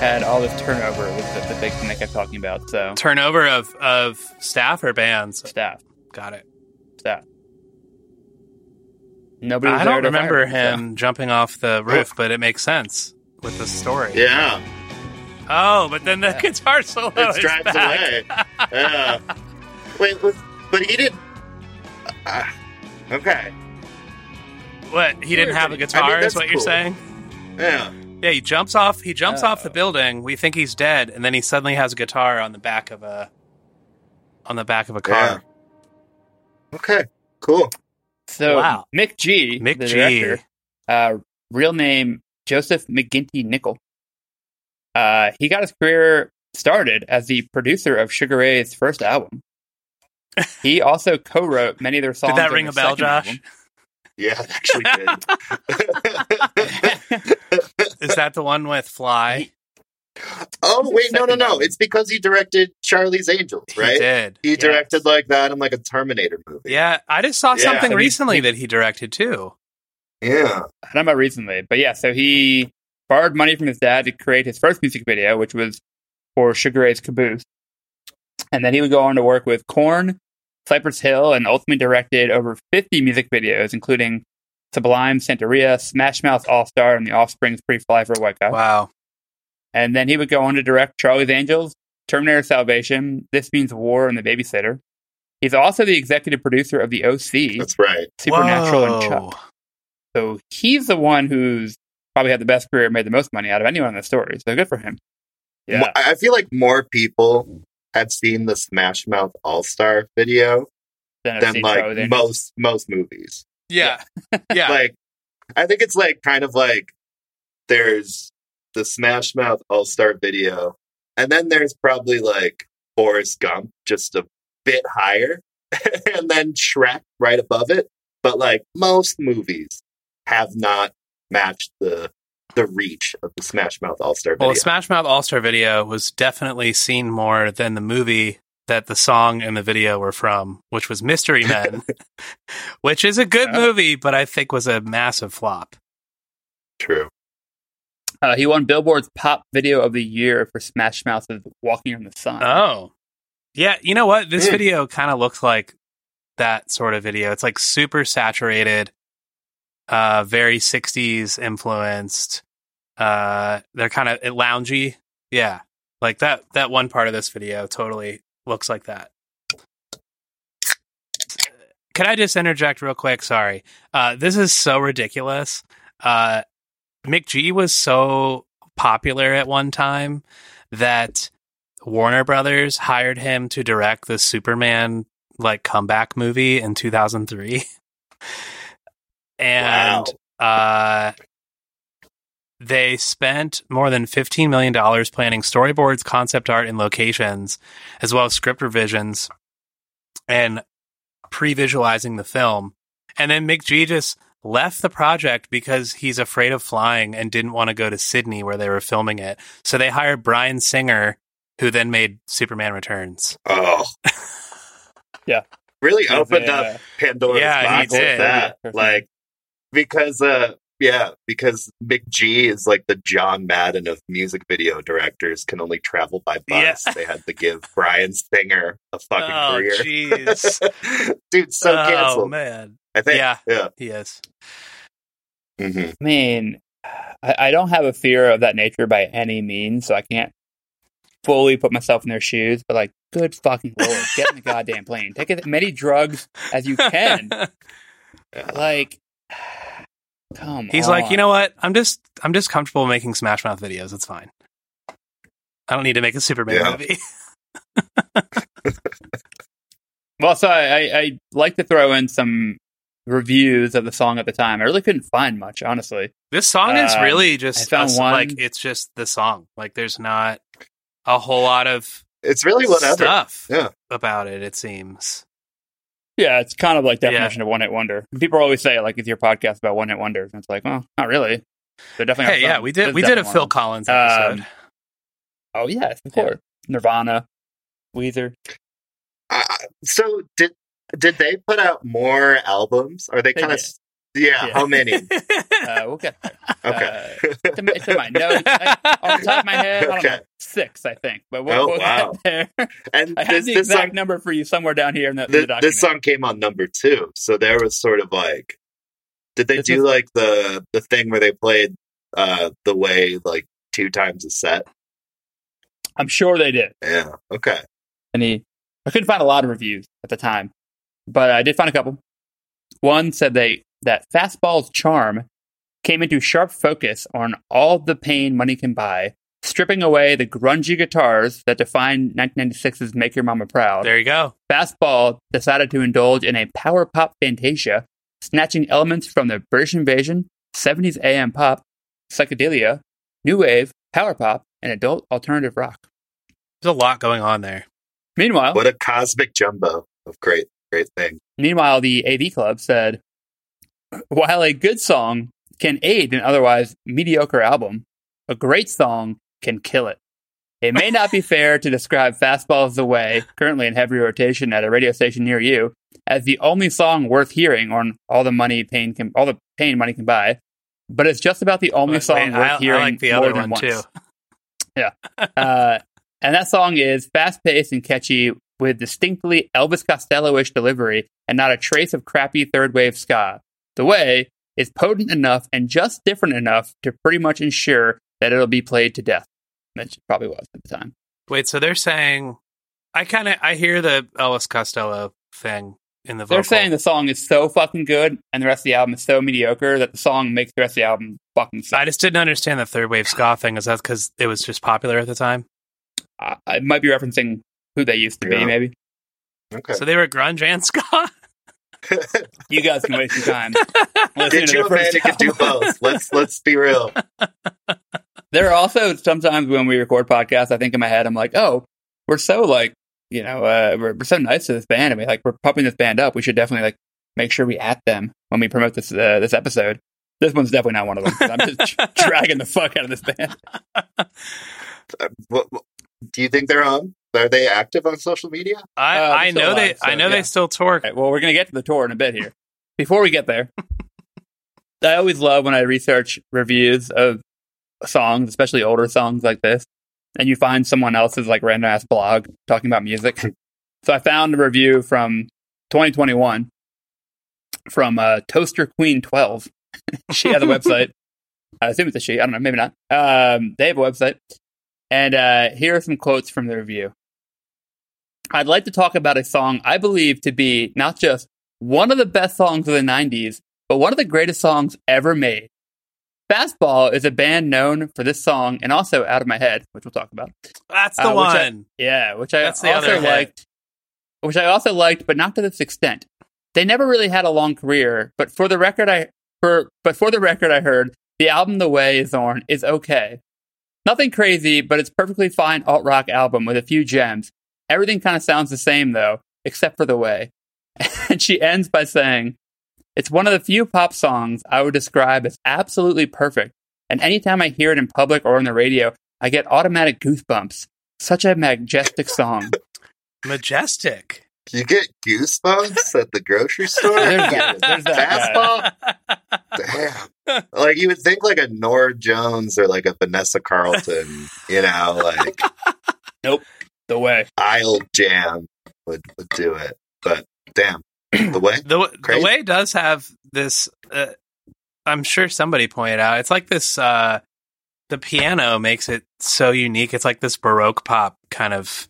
had all this turnover with the, the big thing they kept talking about. So Turnover of of staff or bands. staff, Got it. staff. Nobody. Was I don't to remember fire them, him jumping off the roof, but it makes sense with the story. Yeah. Oh, but then the Yeah. guitar solo It is drives back. away. Yeah. Wait, was, but he didn't. Uh, okay. What? He didn't have a I mean, guitar, is that's what you're saying? Yeah. Yeah, he jumps off. He jumps Oh. off the building. We think he's dead, and then he suddenly has a guitar on the back of a on the back of a car. Okay. Cool. So Wow. McG, Mick the G. director, uh, real name Joseph McGinty Nichol. Uh, he got his career started as the producer of Sugar Ray's first album. He also co-wrote many of their songs. Did that ring a bell, Josh? album. Yeah, it actually did. Is that the one with Fly? oh wait, no, no, no! It's because he directed Charlie's Angels, He right? did. He Yes. directed like that in like a Terminator movie. Yeah, I just saw Yeah. something So he- recently he- that he directed too. yeah. I don't know about recently, but yeah, so he borrowed money from his dad to create his first music video, which was for Sugar Ray's Caboose. And then he would go on to work with Korn, Cypress Hill, and ultimately directed over 50 music videos, including Sublime, Santeria, Smash Mouth All Star, and The Offspring's Pretty Fly for a White Guy. Wow. And then he would go on to direct Charlie's Angels, Terminator Salvation, This Means War, and The Babysitter. He's also the executive producer of The OC, That's right. Supernatural, and Chuck. So he's the one who's probably had the best career, made the most money out of anyone in the story. So good for him. Yeah. I feel like more people have seen the Smash Mouth All Star video Then I've than like Charlie's Angels. most most movies. Yeah. Yeah. Like, I think it's like kind of like there's the Smash Mouth All Star video, and then there's probably like Forrest Gump, just a bit higher, and then Shrek right above it. But like most movies have not matched the the reach of the Smash Mouth All Star video. well, the Smash Mouth All Star video was definitely seen more than the movie that the song and the video were from, which was Mystery Men, which is a good Yeah. movie, but I think was a massive flop. True. Uh, he won Billboard's Pop Video of the Year for Smash Mouth's Walking on the Sun. Oh. Yeah, you know what? This Mm. video kind of looks like that sort of video. It's like super saturated, uh, very 60s influenced. Uh, they're kind of loungy. Yeah. Like that that one part of this video totally looks like that. Can I just interject real quick? Sorry. Uh, this is so ridiculous. Uh, G was so popular at one time that Warner Brothers hired him to direct the Superman like comeback movie in 2003. and uh they spent more than $15 million planning storyboards, concept art, and locations, as well as script revisions and pre visualizing the film. And then McG just left the project because he's afraid of flying and didn't want to go to Sydney where they were filming it. So they hired Bryan Singer, who then made Superman Returns. Oh. Yeah. Really opened a, up Pandora's Yeah, he box with that. Like because uh yeah, because McG is like the John Madden of music video directors can only travel by bus. Yeah. They had to give Bryan Singer a fucking oh, career. jeez. Dude, so oh, canceled. man. I think. Yeah. Yeah. He is. hmm I mean, I, I don't have a fear of that nature by any means, so I can't fully put myself in their shoes. But like, good fucking lord, get in the goddamn plane, take as many drugs as you can. Like, come. He's like, you know what? I'm just I'm just comfortable making Smash Mouth videos. It's fine. I don't need to make a Superman Yeah. movie. Well, so I, I, I like to throw in some reviews of the song at the time. I really couldn't find much, honestly. This song is Um, really I just found us- one- like it's just the song. Like there's not a whole lot of It's really whatever. stuff Yeah. about it. It seems. Yeah, it's kind of like Yeah. definition of one hit wonder. People always say like, "Is your podcast about one hit wonders?" And it's like, well, not really. They're definitely. Hey, yeah, we did There's we did a Phil. Collins episode. Um, Oh yes, of Yeah. course. Nirvana, Weezer. Uh, so did did they put out more albums? Are they They kind of? Yeah, Yeah. How many? Uh, we'll get there. Okay. Uh, it's, in, it's in my notes. I, off the top of my head, I don't know, six, I think. But we'll, Oh, we'll wow. get there. and I have this, the this exact song number for you somewhere down here in the, in the document. this song came on number two, so there was sort of like, did they This do is- like the the thing where they played uh the way like two times a set? I'm sure they did. Yeah. Okay. and he I couldn't find a lot of reviews at the time, but I did find a couple. One said they that Fastball's charm came into sharp focus on all the pain money can buy, stripping away the grungy guitars that defined 1996's "Make Your Mama Proud." there you go. Fastball decided to indulge in a power pop fantasia, snatching elements from the British Invasion, 70s AM pop, psychedelia, new wave, power pop, and adult alternative rock. There's a lot going on there. Meanwhile, What a cosmic jumbo of great, great things. Meanwhile, the AV Club said, while a good song can aid an otherwise mediocre album, a great song can kill it. It may not be fair to describe Fastball is the Way, currently in heavy rotation at a radio station near you, as the only song worth hearing on all the money pain can all the pain money can buy, but it's just about the only Wait, song wait, worth I, I hearing like the more other than one once. too. uh, and that song is fast paced and catchy with distinctly Elvis Costello ish delivery and not a trace of crappy third wave ska. The way is potent enough and just different enough to pretty much ensure that it'll be played to death. Which it probably was at the time. Wait, so they're saying I kind of I hear the Elvis Costello thing in the vocal. They're saying the song is so fucking good and the rest of the album is so mediocre that the song makes the rest of the album fucking suck. I just didn't understand the third wave ska thing. Is that because it was just popular at the time? I, I might be referencing who they used to be, maybe. Okay. So they were grunge and ska. You guys can waste your time. Get you a man who can do both. Let's let's be real. There are also sometimes when we record podcasts, I think in my head, I'm like, oh, we're so like, you know, uh, we're, we're so nice to this band, and we like we're pumping this band up. We should definitely like make sure we at them when we promote this uh, this episode. This one's definitely not one of them. I'm just dragging the fuck out of this band. Uh, do you think they're on? Are they active on social media? I, Uh, I they're still know they so, I know yeah. they still tour. All right, well, we're gonna get to the tour in a bit here. Before we get there, I always love when I research reviews of songs, especially older songs like this, and you find someone else's like random ass blog talking about music. so I found a review from 2021 from uh, Toaster Queen 12. she has a website. I assume it's a she. I don't know. Maybe not. Um, they have a website. And uh, here are some quotes from the review. I'd like to talk about a song I believe to be not just one of the best songs of the 90s, but one of the greatest songs ever made. Fastball is a band known for this song and also Out of My Head, which we'll talk about. That's the Uh, which I- one. Yeah, which I That's also liked. Which I also liked, but not to this extent. They never really had a long career, but for the record, I for but for the record, I heard the album "The Way Is On" is okay. Nothing crazy, but it's perfectly fine alt rock album with a few gems. Everything kind of sounds the same though, except for the way. and she ends by saying, "It's one of the few pop songs I would describe as absolutely perfect. And anytime I hear it in public or on the radio, I get automatic goosebumps. Such a majestic song. Majestic. You get goosebumps at the grocery store. There's that- there's that Fastball. Damn. Like you would think like a Norah Jones or like a Vanessa Carlton, you know, like The way. Isle Jam would, would do it. But damn, the way. The the way does have this. Uh, I'm sure somebody pointed out. It's like this. Uh, the piano makes it so unique. It's like this baroque pop kind of,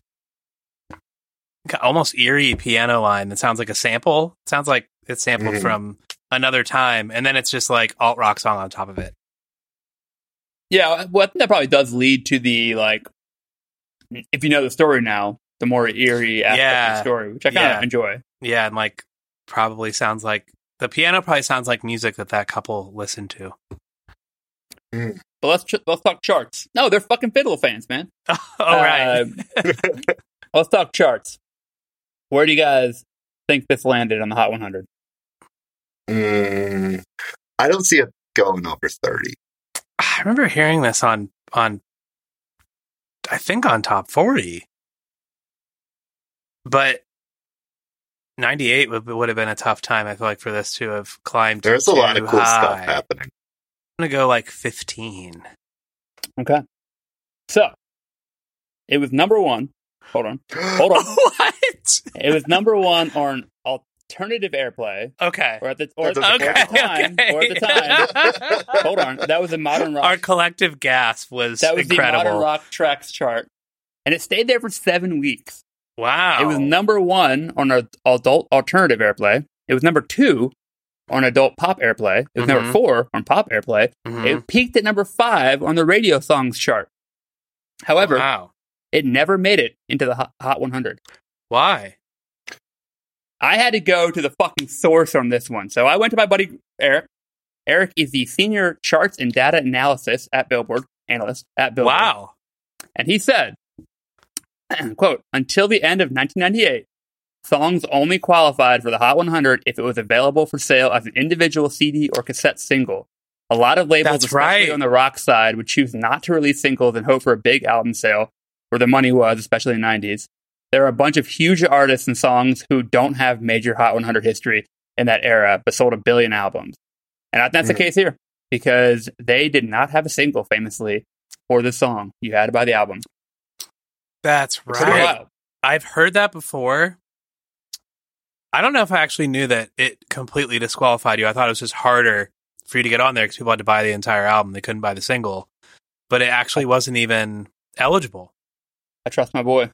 almost eerie piano line that sounds like a sample. It sounds like it's sampled Mhm. from another time, and then it's just like alt rock song on top of it. Yeah, well, I think that probably does lead to the like. If you know the story now, the more eerie aspect of the story, which I kind of Yeah. enjoy. Yeah, and like probably sounds like the piano probably sounds like music that that couple listened to. But let's ch- let's talk charts. No, they're fucking fiddle fans, man. All right. Uh, let's talk charts. Where do you guys think this landed on the Hot 100? Mm, I don't see it going over 30. I remember hearing this on on I think on top 40. But 98 would, would have been a tough time I feel like for this to have climbed There's a lot of cool stuff happening. I'm going to go like 15. Okay. So, it was number one. Hold on. Hold on. what? It was number one on alternative airplay, Okay. or at the or, Okay, or at the time, okay. or at the time. Hold on, that was a modern rock. Our collective gasp was, that was the modern rock tracks chart, and it stayed there for seven weeks. Wow. It was number one on our adult alternative airplay. It was number two on adult pop airplay. It was number Mhm. four on pop airplay. Mhm. It peaked at number five on the radio songs chart. However, wow. it never made it into the Hot, Hot 100. Why? I had to go to the fucking source on this one. So I went to my buddy Eric. Eric is the senior charts and data analysis at Billboard analyst at Billboard. Wow. And he said, quote, until the end of 1998, songs only qualified for the Hot 100 if it was available for sale as an individual CD or cassette single. A lot of labels, That's especially right. on the rock side, would choose not to release singles and hope for a big album sale where the money was, especially in the 90s. There are a bunch of huge artists and songs who don't have major Hot 100 history in that era, but sold a billion albums. And that's Mhm. the case here because they did not have a single famously for this song. You had to buy the album. That's right. I've heard that before. I don't know if I actually knew that it completely disqualified you. I thought it was just harder for you to get on there because people had to buy the entire album. They couldn't buy the single, but it actually wasn't even eligible. I trust my boy.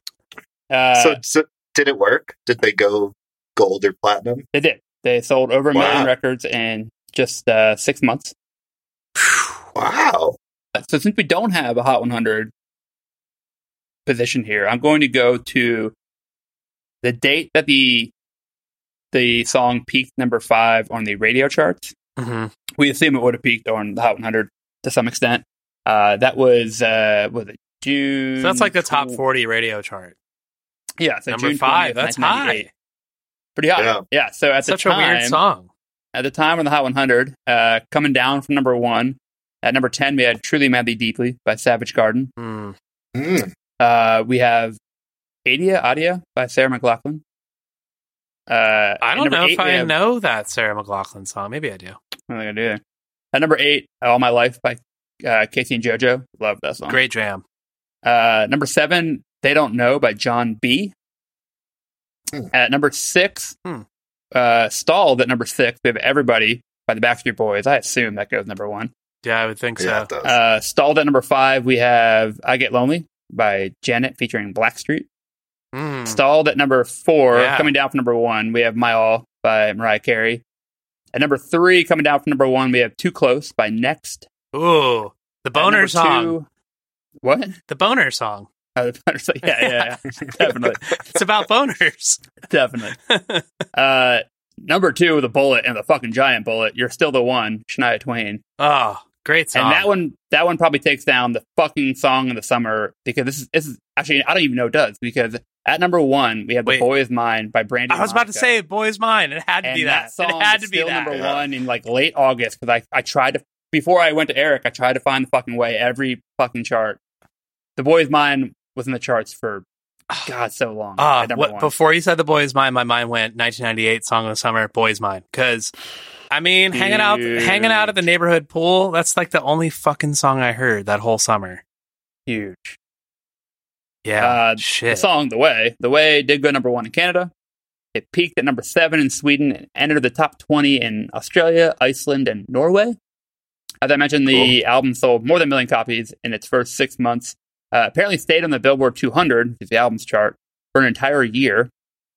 Uh, so, so did it work? Did they go gold or platinum? they did. They sold over a million records in just uh, six months. Wow. So since we don't have a Hot 100 position here, I'm going to go to the date that the the song peaked number five on the radio charts. Mm-hmm. We assume it would have peaked on the Hot 100 to some extent. Uh, that was uh, was it June? So that's like the top 40 radio chart. Yeah, so Number June five. 20th, That's 1998. high. Pretty high. Yeah. Yeah. So at Such the a time, weird song. at the time on the Hot 100, uh, coming down from number one. At number 10, we had Truly Madly Deeply by Savage Garden. Hmm. Mm. Uh, we have Adia Adia by Sarah McLachlan. Uh, I don't know eight, if I have- know that Sarah McLachlan song. Maybe I do. What am I gonna do there? At number eight, All My Life by uh, K-Ci and JoJo. Love that song. Great jam. Uh, number seven, They Don't Know by Jon B. Hmm. At number six, Hmm. uh, stalled at number six, we have Everybody by the Backstreet Boys. I assume that goes number one. Yeah, I would think Yeah, so. Uh, stalled at number five, we have I Get Lonely by Janet featuring Blackstreet. Hmm. Stalled at number four, Yeah. coming down from number one, we have My All by Mariah Carey. At number three, coming down from number one, we have Too Close by Next. Ooh, the boner song. two- what? The boner song. Oh, the boner song. Yeah, yeah, yeah. definitely, It's about boners. definitely. Uh, number two, the bullet and the fucking giant bullet. You're still the one, Shania Twain. oh, great song. And that one, that one probably takes down the fucking song in the summer because this is this is actually I don't even know it does because at number one we have Wait. "The Boy Is Mine" by Brandy. I was about to say "Boy's Mine." It had to and be that. song It had is to be that. number one in like late August because I I tried to before I went to Eric I tried to find the fucking way every fucking chart. "The Boy Is Mine" was in the charts for God so long. Ah, what, before you said "The Boy's Mine," my mind went 1998 song of the summer, "Boy's Mine." Because, I mean, hanging out, hanging out at the neighborhood pool. That's like the only fucking song I heard that whole summer. huge. Yeah, Uh, shit. The song "The Way," "The Way" did go number one in Canada. It peaked at number seven in Sweden and entered the top twenty in Australia, Iceland, and Norway. As I mentioned, the album sold more than a million copies in its first six months. Uh, apparently, stayed on the Billboard 200, the albums chart, for an entire year.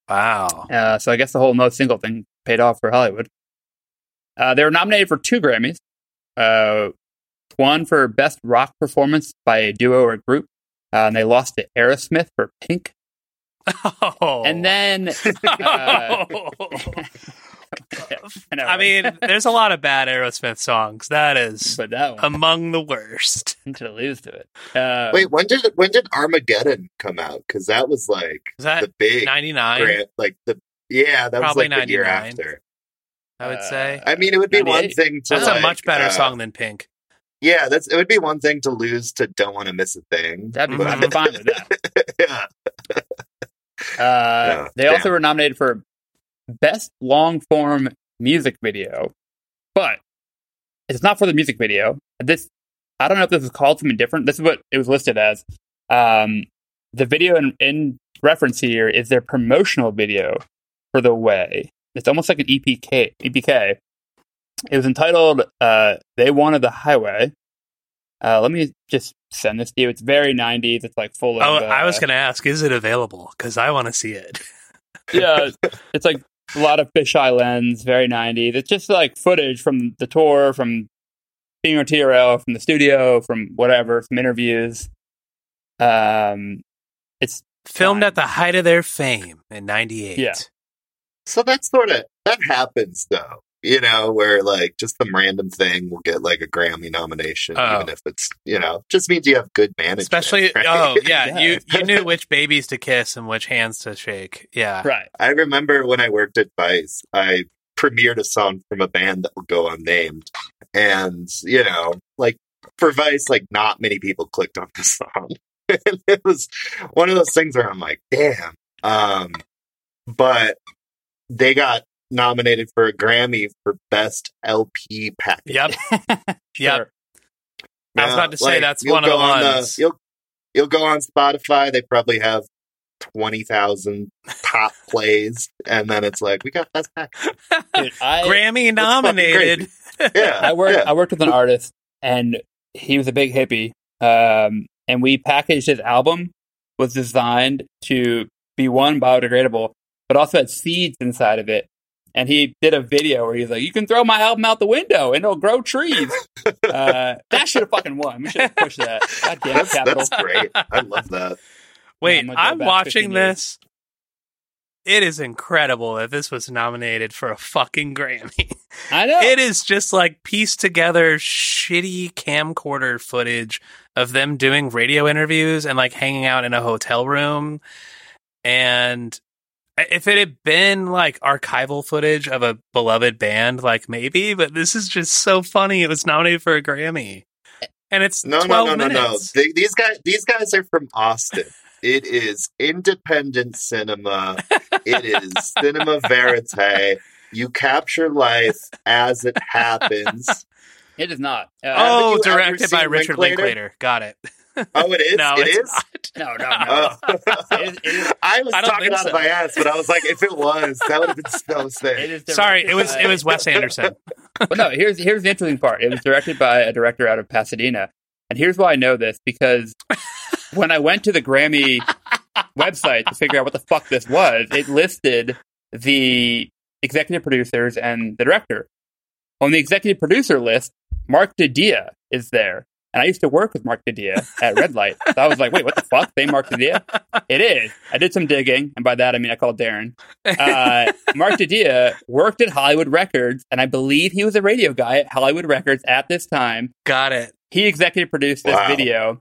Wow. Uh, so I guess the whole no single thing paid off for Hollywood. Uh, they were nominated for two Grammys. Uh, one for Best Rock Performance by a Duo or Group. Uh, and they lost to Aerosmith for Pink. Oh. And then, uh, I, I mean, there's a lot of bad Aerosmith songs. That is but that one, among the worst. to lose to it. Uh, Wait, when did when did Armageddon come out? Because that was like Is that the big 99? like the yeah, that Probably was like the year 99. after. I would Uh, say I mean, it would be one thing to that's like, a much better uh, song than Pink. Yeah, that's it would be one thing to lose to "Don't Want to Miss a Thing." that'd be. Fine with that. yeah, Uh, Yeah, they damn. also were nominated for Best Long Form Music Video, but it's not for the music video. This I don't know if this is called something different. This is what it was listed as. Um, the video in, in reference here is their promotional video for The Way. It's almost like an EPK. EPK. It was entitled uh, "They Wanted the Highway." Uh, let me just send this to you. It's very '90s. It's like full of. Oh, I was uh, going to ask, is it available? Because I want to see it. yeah, it's like a lot of fisheye lens, very 90s. It's just like footage from the tour, from being on TRL, from the studio, from whatever, from interviews. Um, it's Filmed Fine. at the height of their fame in '98. Yeah. so that's sort of that happens though. You know, where like just some random thing will get like a Grammy nomination, Oh. even if it's you know just means you have good management. Especially, right? oh yeah, Yeah. you you knew which babies to kiss and which hands to shake. Yeah, Right. I remember when I worked at Vice, I premiered a song from a band that will go unnamed. And, you know, like for Vice, like not many people clicked on the song. it was one of those things where I'm like, damn. Um, but they got nominated for a Grammy for best LP package. Yep. Yep. I was about to say, that's one of go the on ones. you'll you'll go on Spotify. They probably have twenty thousand top plays, and then it's like we got best package. Dude, I, Grammy nominated. Yeah, I worked. yeah. I worked with an artist, and he was a big hippie. Um, and we packaged his album was designed to be one biodegradable, but also had seeds inside of it. And he did a video where he's like, "You can throw my album out the window and it'll grow trees." uh, that should have fucking won. We should have pushed that. God damn it, That's, Capital. that's great. I love that. Wait, I'm I'm watching this. It is incredible that this was nominated for a fucking Grammy. I know. It is just like pieced together shitty camcorder footage of them doing radio interviews and like hanging out in a hotel room. And if it had been like archival footage of a beloved band, like maybe, but this is just so funny. It was nominated for a Grammy. And it's No, no, 12 no, no, no. minutes. They, these guys, these guys are from Austin. It is independent cinema. It is cinema verite. You capture life as it happens. it is not. Uh, oh, Haven't you ever directed by Richard Linklater? Linklater. Got it. Oh, it is. no, it is. not. no, no, no. Oh. It is- it is- I was I talking think out so. of my ass, but I was like, if it was, that would have been so It sick. is Sorry, it was by- it was Wes Anderson. But no, here's here's the interesting part. It was directed by a director out of Pasadena, and here's why I know this because when I went to the Grammy website to figure out what the fuck this was, it listed the executive producers and the director. On the executive producer list, Mark Didia is there. And I used to work with Mark Didia at Red Light. So I was like, wait, what the fuck? They Mark Didia? It is. I did some digging, and by that I mean I called Darren. Uh, Mark Didia worked at Hollywood Records, and I believe he was a radio guy at Hollywood Records at this time. Got it. He executive produced this Wow. video.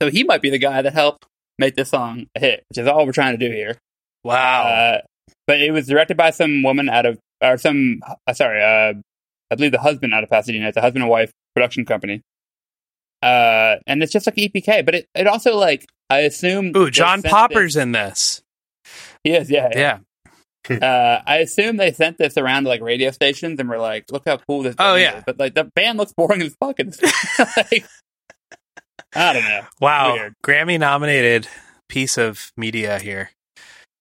So he might be the guy that helped make this song a hit, which is all we're trying to do here. Wow. Uh, but it was directed by some woman out of, or some, uh, sorry, uh, I believe the husband out of Pasadena. It's a husband and wife production company. Uh, and it's just like EPK, but it, it also like, I assume. Ooh, John Popper's this- in this. He is, yeah. yeah. Yeah. Uh, I assume they sent this around to like radio stations and were like, look how cool this Oh, yeah. is. But like the band looks boring as fuck. It's like, I don't know. Wow. Weird. Grammy nominated piece of media here.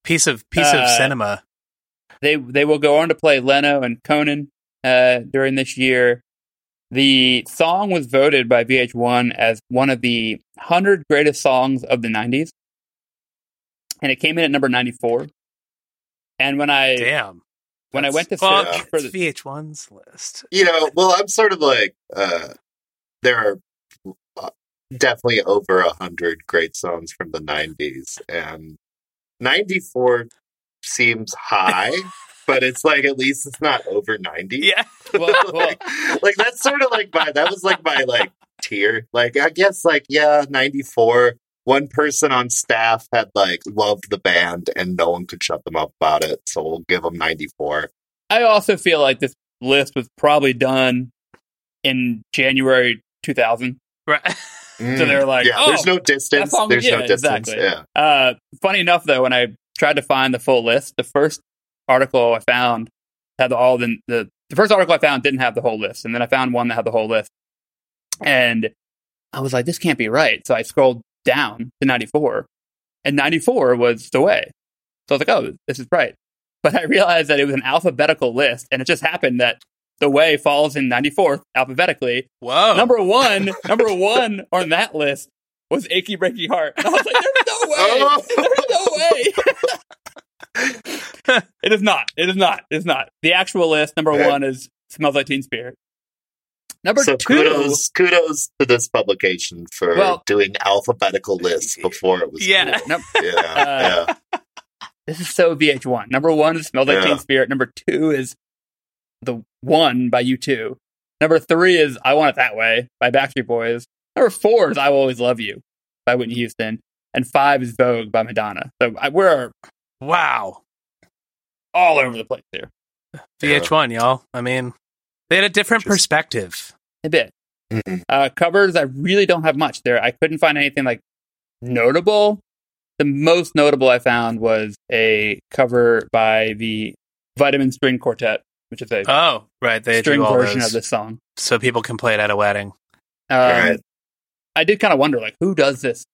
Piece of piece of Uh, cinema. They they will go on to play Leno and Conan uh, during this year. The song was voted by VH1 as one of the 100 greatest songs of the 90s. And it came in at number 94. And when I Damn. when I went to Fuck, search for the VH1's list. you know, well, I'm sort of like, uh, there are uh, definitely over a hundred great songs from the '90s, and '94 seems high, but it's like at least it's not over 90. Yeah. well, well, like, like that's sort of like my that was like my like tier. Like I guess like yeah, ninety four. One person on staff had like loved the band and no one could shut them up about it, so we'll give them ninety four. I also feel like this list was probably done in January 2000. Right. So they're like, yeah, oh, there's no distance. song- there's no yeah, distance. exactly. Yeah. Uh, funny enough, though, when I tried to find the full list, the first article I found had all the, the the first article I found didn't have the whole list, and then I found one that had the whole list, and I was like, this can't be right. So I scrolled down to 94, and 94 was the way. So I was like, oh, this is right. But I realized that it was an alphabetical list, and it just happened that the way falls in 94th alphabetically, Whoa. number one, number one on that list was "Achy Breaky Heart." And I was like, "There's no way! Oh. There's no way!" it is not. It is not. It is not. The actual list number one is "Smells Like Teen Spirit." Number So two, kudos kudos to this publication for Well- doing alphabetical lists before it was Yeah. cool. Yeah, Uh, this is so VH1. Number one is "Smells Like Yeah. Teen Spirit." Number two is the one by U2. Number three is I Want It That Way by Backstreet Boys. Number four is I Will Always Love You by Whitney Houston. And five is Vogue by Madonna. So I, we're Wow. all over the place here. VH1, y'all. I mean, they had a different Just- perspective. A bit. Uh, covers, I really don't have much there. I couldn't find anything like notable. The most notable I found was a cover by the Vitamin String Quartet, which is a Oh, right. They string do all version those of this song. so people can play it at a wedding. Um, Right. I did kind of wonder, like, who does this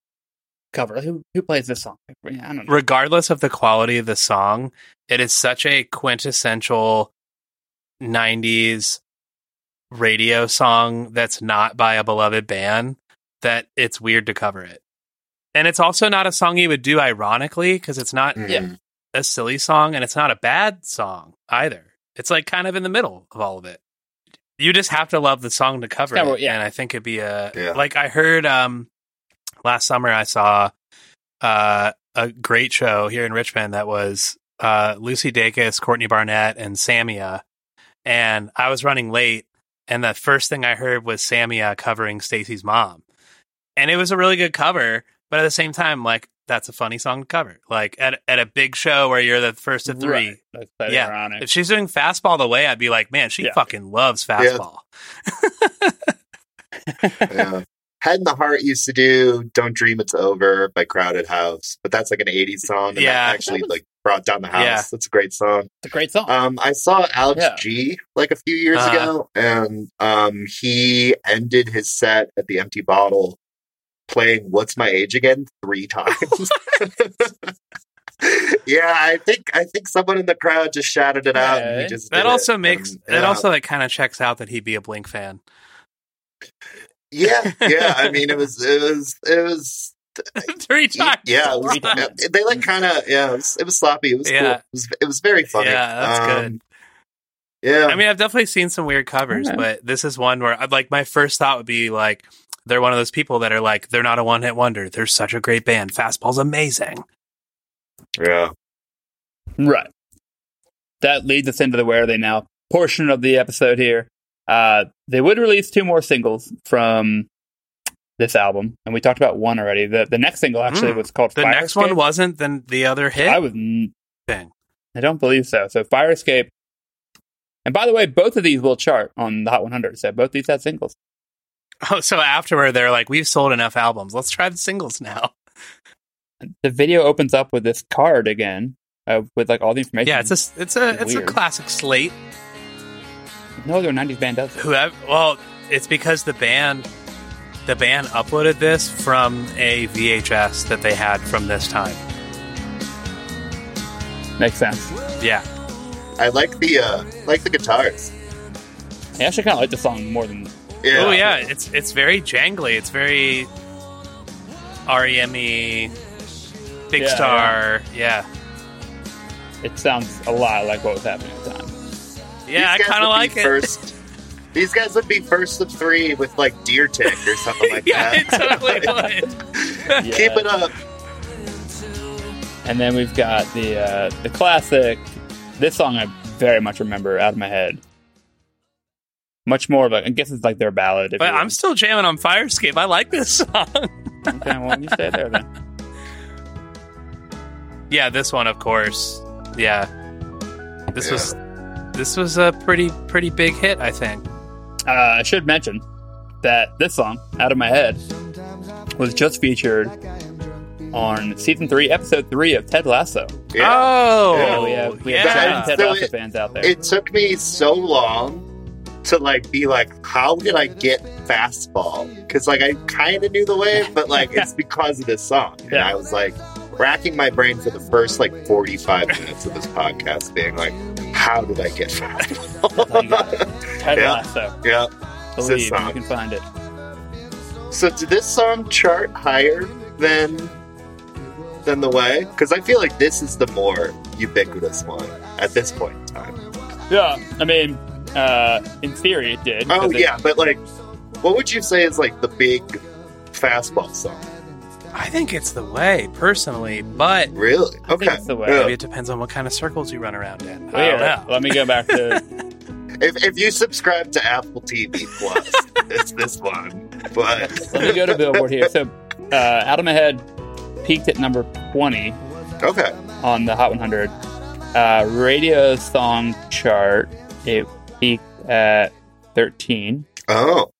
cover? Who who plays this song? I don't know. Regardless of the quality of the song, it is such a quintessential 90s radio song that's not by a beloved band that it's weird to cover it. And it's also not a song you would do ironically because it's not. Yeah. a silly song and it's not a bad song either. It's like kind of in the middle of all of it. You just have to love the song to cover Yeah, well, it. yeah. And I think it'd be a Yeah. like I heard um last summer I saw uh a great show here in Richmond that was uh Lucy Dacus, Courtney Barnett, and Samia. And I was running late and the first thing I heard was Samia covering Stacy's mom. And it was a really good cover, but at the same time, like that's a funny song to cover. Like at at a big show where you're the first of three. Right. That's, that's Yeah. ironic. If she's doing fastball the way, I'd be like, man, she Yeah. fucking loves fastball. yeah. Head and the Heart used to do "Don't Dream It's Over" by Crowded House, but that's like an '80s song, and Yeah. that actually like brought down the house. Yeah. That's a great song. It's a great song. Um, I saw Alex Yeah. G like a few years Uh-huh. ago, and um, he ended his set at the Empty Bottle playing "What's My Age Again" three times. yeah, I think I think someone in the crowd just shouted it out. And he just That also it. makes And, that yeah. also like kind of checks out that he'd be a Blink fan. Yeah, yeah. I mean, it was it was it was Three times. Yeah, was, Three they like kind of yeah. It was, it was sloppy. It was cool. It was it was very funny. Yeah, that's Um, good. Yeah, I mean, I've definitely seen some weird covers, Okay. but this is one where I'd like my first thought would be like they're one of those people that are like they're not a one hit wonder. They're such a great band. Fastball's amazing. yeah. Right. That leads us into the where are they now portion of the episode here. Uh, they would release two more singles from this album, and we talked about one already. The the next single actually Mm. was called The Fire next Escape. one wasn't than the other hit. I was n- thing. I don't believe so. So Fire Escape. And by the way, both of these will chart on the Hot 100. So both these had singles. Oh, so afterward they're like, we've sold enough albums. Let's try the singles now. The video opens up with this card again, uh, with like all the information. Yeah, it's a it's a it's a classic slate. No other 90s band does. it. Whoever, well, it's because the band the band uploaded this from a VHS that they had from this time. Makes sense. Yeah. I like the uh like the guitars. I actually kind of like the song more than Yeah. Oh yeah, it's it's very jangly. It's very REM y, Big Yeah, Star. Yeah. it sounds a lot like what was happening at the time. Yeah, I These guys kind of like it. First, these guys would be first of three with like Deer Tick or something like yeah, that. totally would. Yeah. Keep it up. And then we've got the uh, the classic. This song I very much remember out of my head. Much more of a, I guess it's like their ballad. But. I'm still jamming on Fire Escape. I like this song. okay. Well, you stay there then. yeah, this one, of course. Yeah, this Yeah. was this was a pretty pretty big hit. I think. Uh, I should mention that this song, "Out of My Head," was just featured on season three, episode three of Ted Lasso. Yeah. Oh, So we have we have yeah. giant Ted So Lasso it- fans out there. It took me so long to like be like, how did I get fastball? Because like I kind of knew the way, but like it's because of this song. And Yeah. I was like racking my brain for the first like 45 minutes of this podcast, being like, how did I get fastball? Ted yeah. Lasso. yeah. Believe you can find it. So did this song chart higher than than the way? Because I feel like this is the more ubiquitous one at this point in time. Yeah, I mean, uh, in theory, it did. Oh 'cause it- yeah, but like, what would you say is like the big fastball song? I think it's the way personally, but Really? I think Okay. it's the way. Yeah. maybe it depends on what kind of circles you run around in. I Here, don't know. let me go back to If, if you subscribe to Apple TV Plus, it's this one. But Let me go to Billboard here. So, uh, Out of My Head peaked at number 20 okay, on the Hot 100. Uh, radio song chart, it peaked at 13. oh,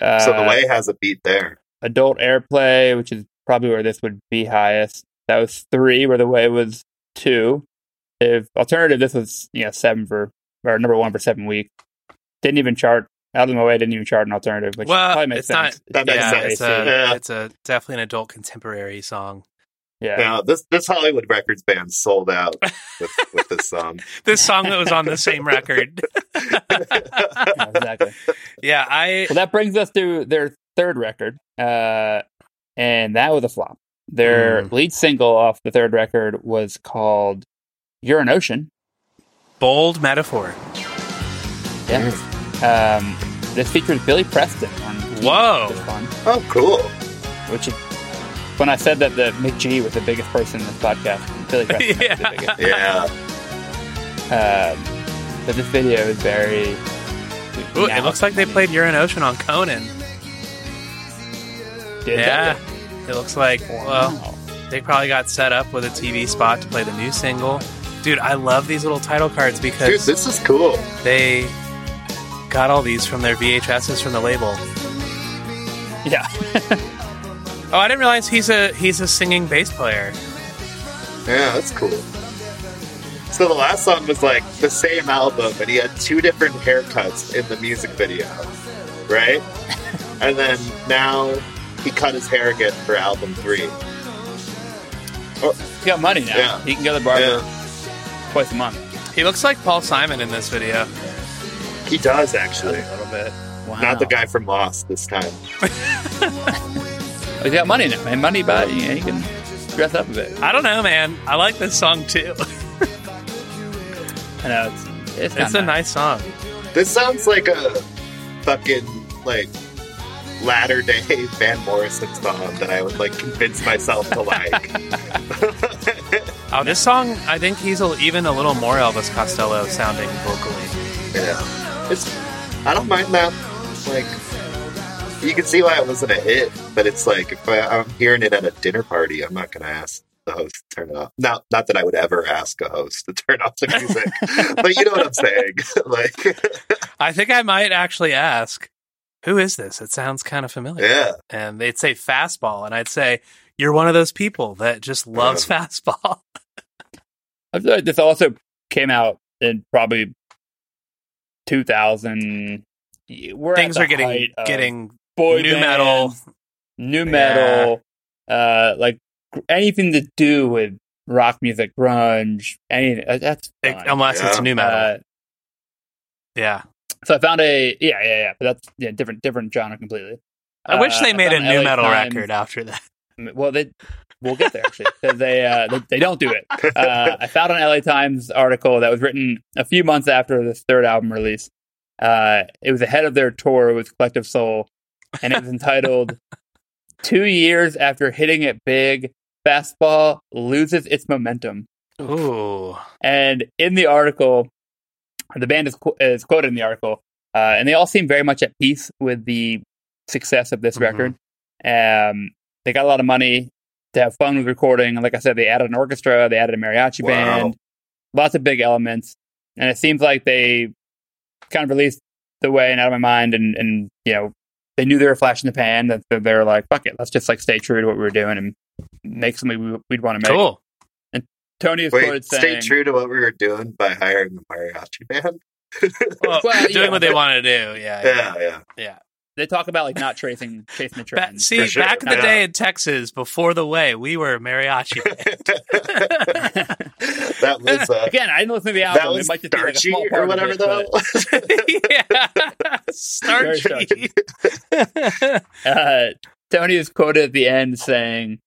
Uh, so the way has a beat there. Adult airplay, which is probably where this would be highest. That was three, where the way was two. If alternative, this was you know seven for or number one for seven weeks. Didn't even chart. Out of my way, didn't even chart an alternative, which Well, probably makes it's not- sense. That makes yeah, sense. it's a Yeah. it's a definitely an adult contemporary song. yeah. Now this this Hollywood Records band sold out with, with this song. This song that was on the same record. Yeah, exactly. yeah, I Well, that brings us to their third record, uh, and that was a flop. Their Mm. lead single off the third record was called "You're an Ocean." bold metaphor. Yeah. Um, this features Billy Preston on Whoa. which is fun. Oh, cool. Which is when I said that the McG was the biggest person in this podcast, Billy Preston Yeah. the biggest. Yeah. Um, but this video is very. Ooh, it looks like they played You're an Ocean on Conan. Did Yeah. It looks like well, they probably got set up with a TV spot to play the new single. Dude, I love these little title cards Dude, because this is cool. they got all these from their VHSs from the label. yeah. Oh, I didn't realize he's a he's a singing bass player. Yeah, that's cool. So the last song was like the same album, and he had two different haircuts in the music video, right? and then now he cut his hair again for album three. Oh. He's got money now. Yeah. He can go to the barber Yeah, twice a month. He looks like Paul Simon in this video. he does actually. A little bit. Wow. Not the guy from Lost this time. He's got money now. And money, but you he can dress up a bit. I don't know, man. I like this song too. I know it's it's, it's kinda a nice song. This sounds like a fucking like latter day Van Morrison song that I would like convince myself to like. Oh, this song, I think he's a, even a little more Elvis Costello sounding vocally. yeah, it's I don't mind that. Like you can see why it wasn't a hit, but it's like if I, I'm hearing it at a dinner party, I'm not gonna ask the host to turn it off. Not not that I would ever ask a host to turn off the music, but you know what I'm saying. like I think I might actually ask, who is this? It sounds kind of familiar. yeah, And they'd say fastball, and I'd say, you're one of those people that just loves fastball. I feel like this also came out in probably 2000. We're Things the are getting getting boy nu metal. nu metal, uh, like anything to do with rock music, grunge, anything. uh, That's fun. unless it's nu metal. Uh, yeah. So I found a yeah yeah yeah, but that's yeah different different genre completely. I wish Uh, they made a new LA metal Times- record after that. Well, they we'll get there actually. they, uh, they they don't do it. Uh, I found an LA Times article that was written a few months after this third album release. Uh, it was ahead of their tour with Collective Soul, and it was entitled Two Years After Hitting It Big, Fastball Loses Its Momentum." Ooh. And in the article, the band is, qu- is quoted in the article, uh, and they all seem very much at peace with the success of this Mhm. record. Um, they got a lot of money to have fun with recording. And like I said, they added an orchestra, they added a mariachi Wow. band, lots of big elements. And it seems like they kind of released the way and out of my mind. And, and you know, they knew they were a flash in the pan. That they were like, fuck it, let's just like stay true to what we were doing and make something we, we'd want to make. Cool. Tony is wait, quoted stay saying, "Stay true to what we were doing by hiring the mariachi band. Well, Well, doing yeah. what they want to do. Yeah. Yeah, yeah. Yeah. they talk about like not tracing chasing the Ba- trend. see, sure. back in the day in Texas, before the way, we were a mariachi band. that was uh, Again, I didn't listen to the album. that album. was it might just be like a starchy small part or of whatever it, though. yeah. Very Starchy. uh, Tony is quoted at the end saying,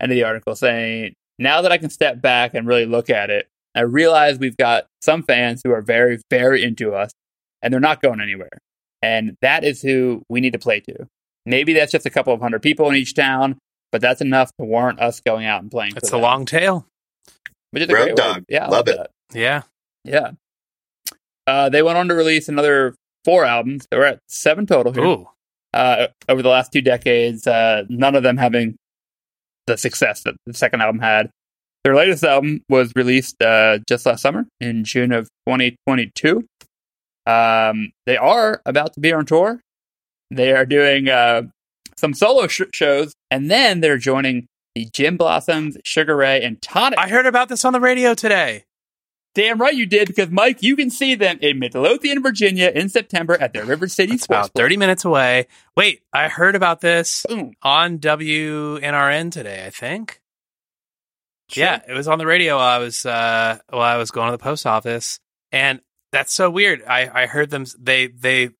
end of the article saying, "Now that I can step back and really look at it, I realize we've got some fans who are very, very into us, and they're not going anywhere. And that is who we need to play to. Maybe that's just a couple of hundred people in each town." But that's enough to warrant us going out and playing. It's a them. long tail. Which is a Road great Dog. word. Yeah, Love love it. that. Yeah. Yeah. Uh, they went on to release another four albums. They were at seven total here. Ooh. uh, over the last two decades, uh, none of them having the success that the second album had. Their latest album was released uh, just last summer in June of 2022. Um, they are about to be on tour. They are doing uh, some solo sh- shows, and then they're joining the Gin Blossoms, Sugar Ray, and Tonic. I heard about this on the radio today. Damn right you did, because Mike, you can see them in Midlothian, Virginia, in September at their River City It's Sports. about 30 minutes away. Wait, I heard about this Boom. on WNRN today, I think. Sure. Yeah, it was on the radio while I was uh while I was going to the post office. And that's so weird. I I heard them they they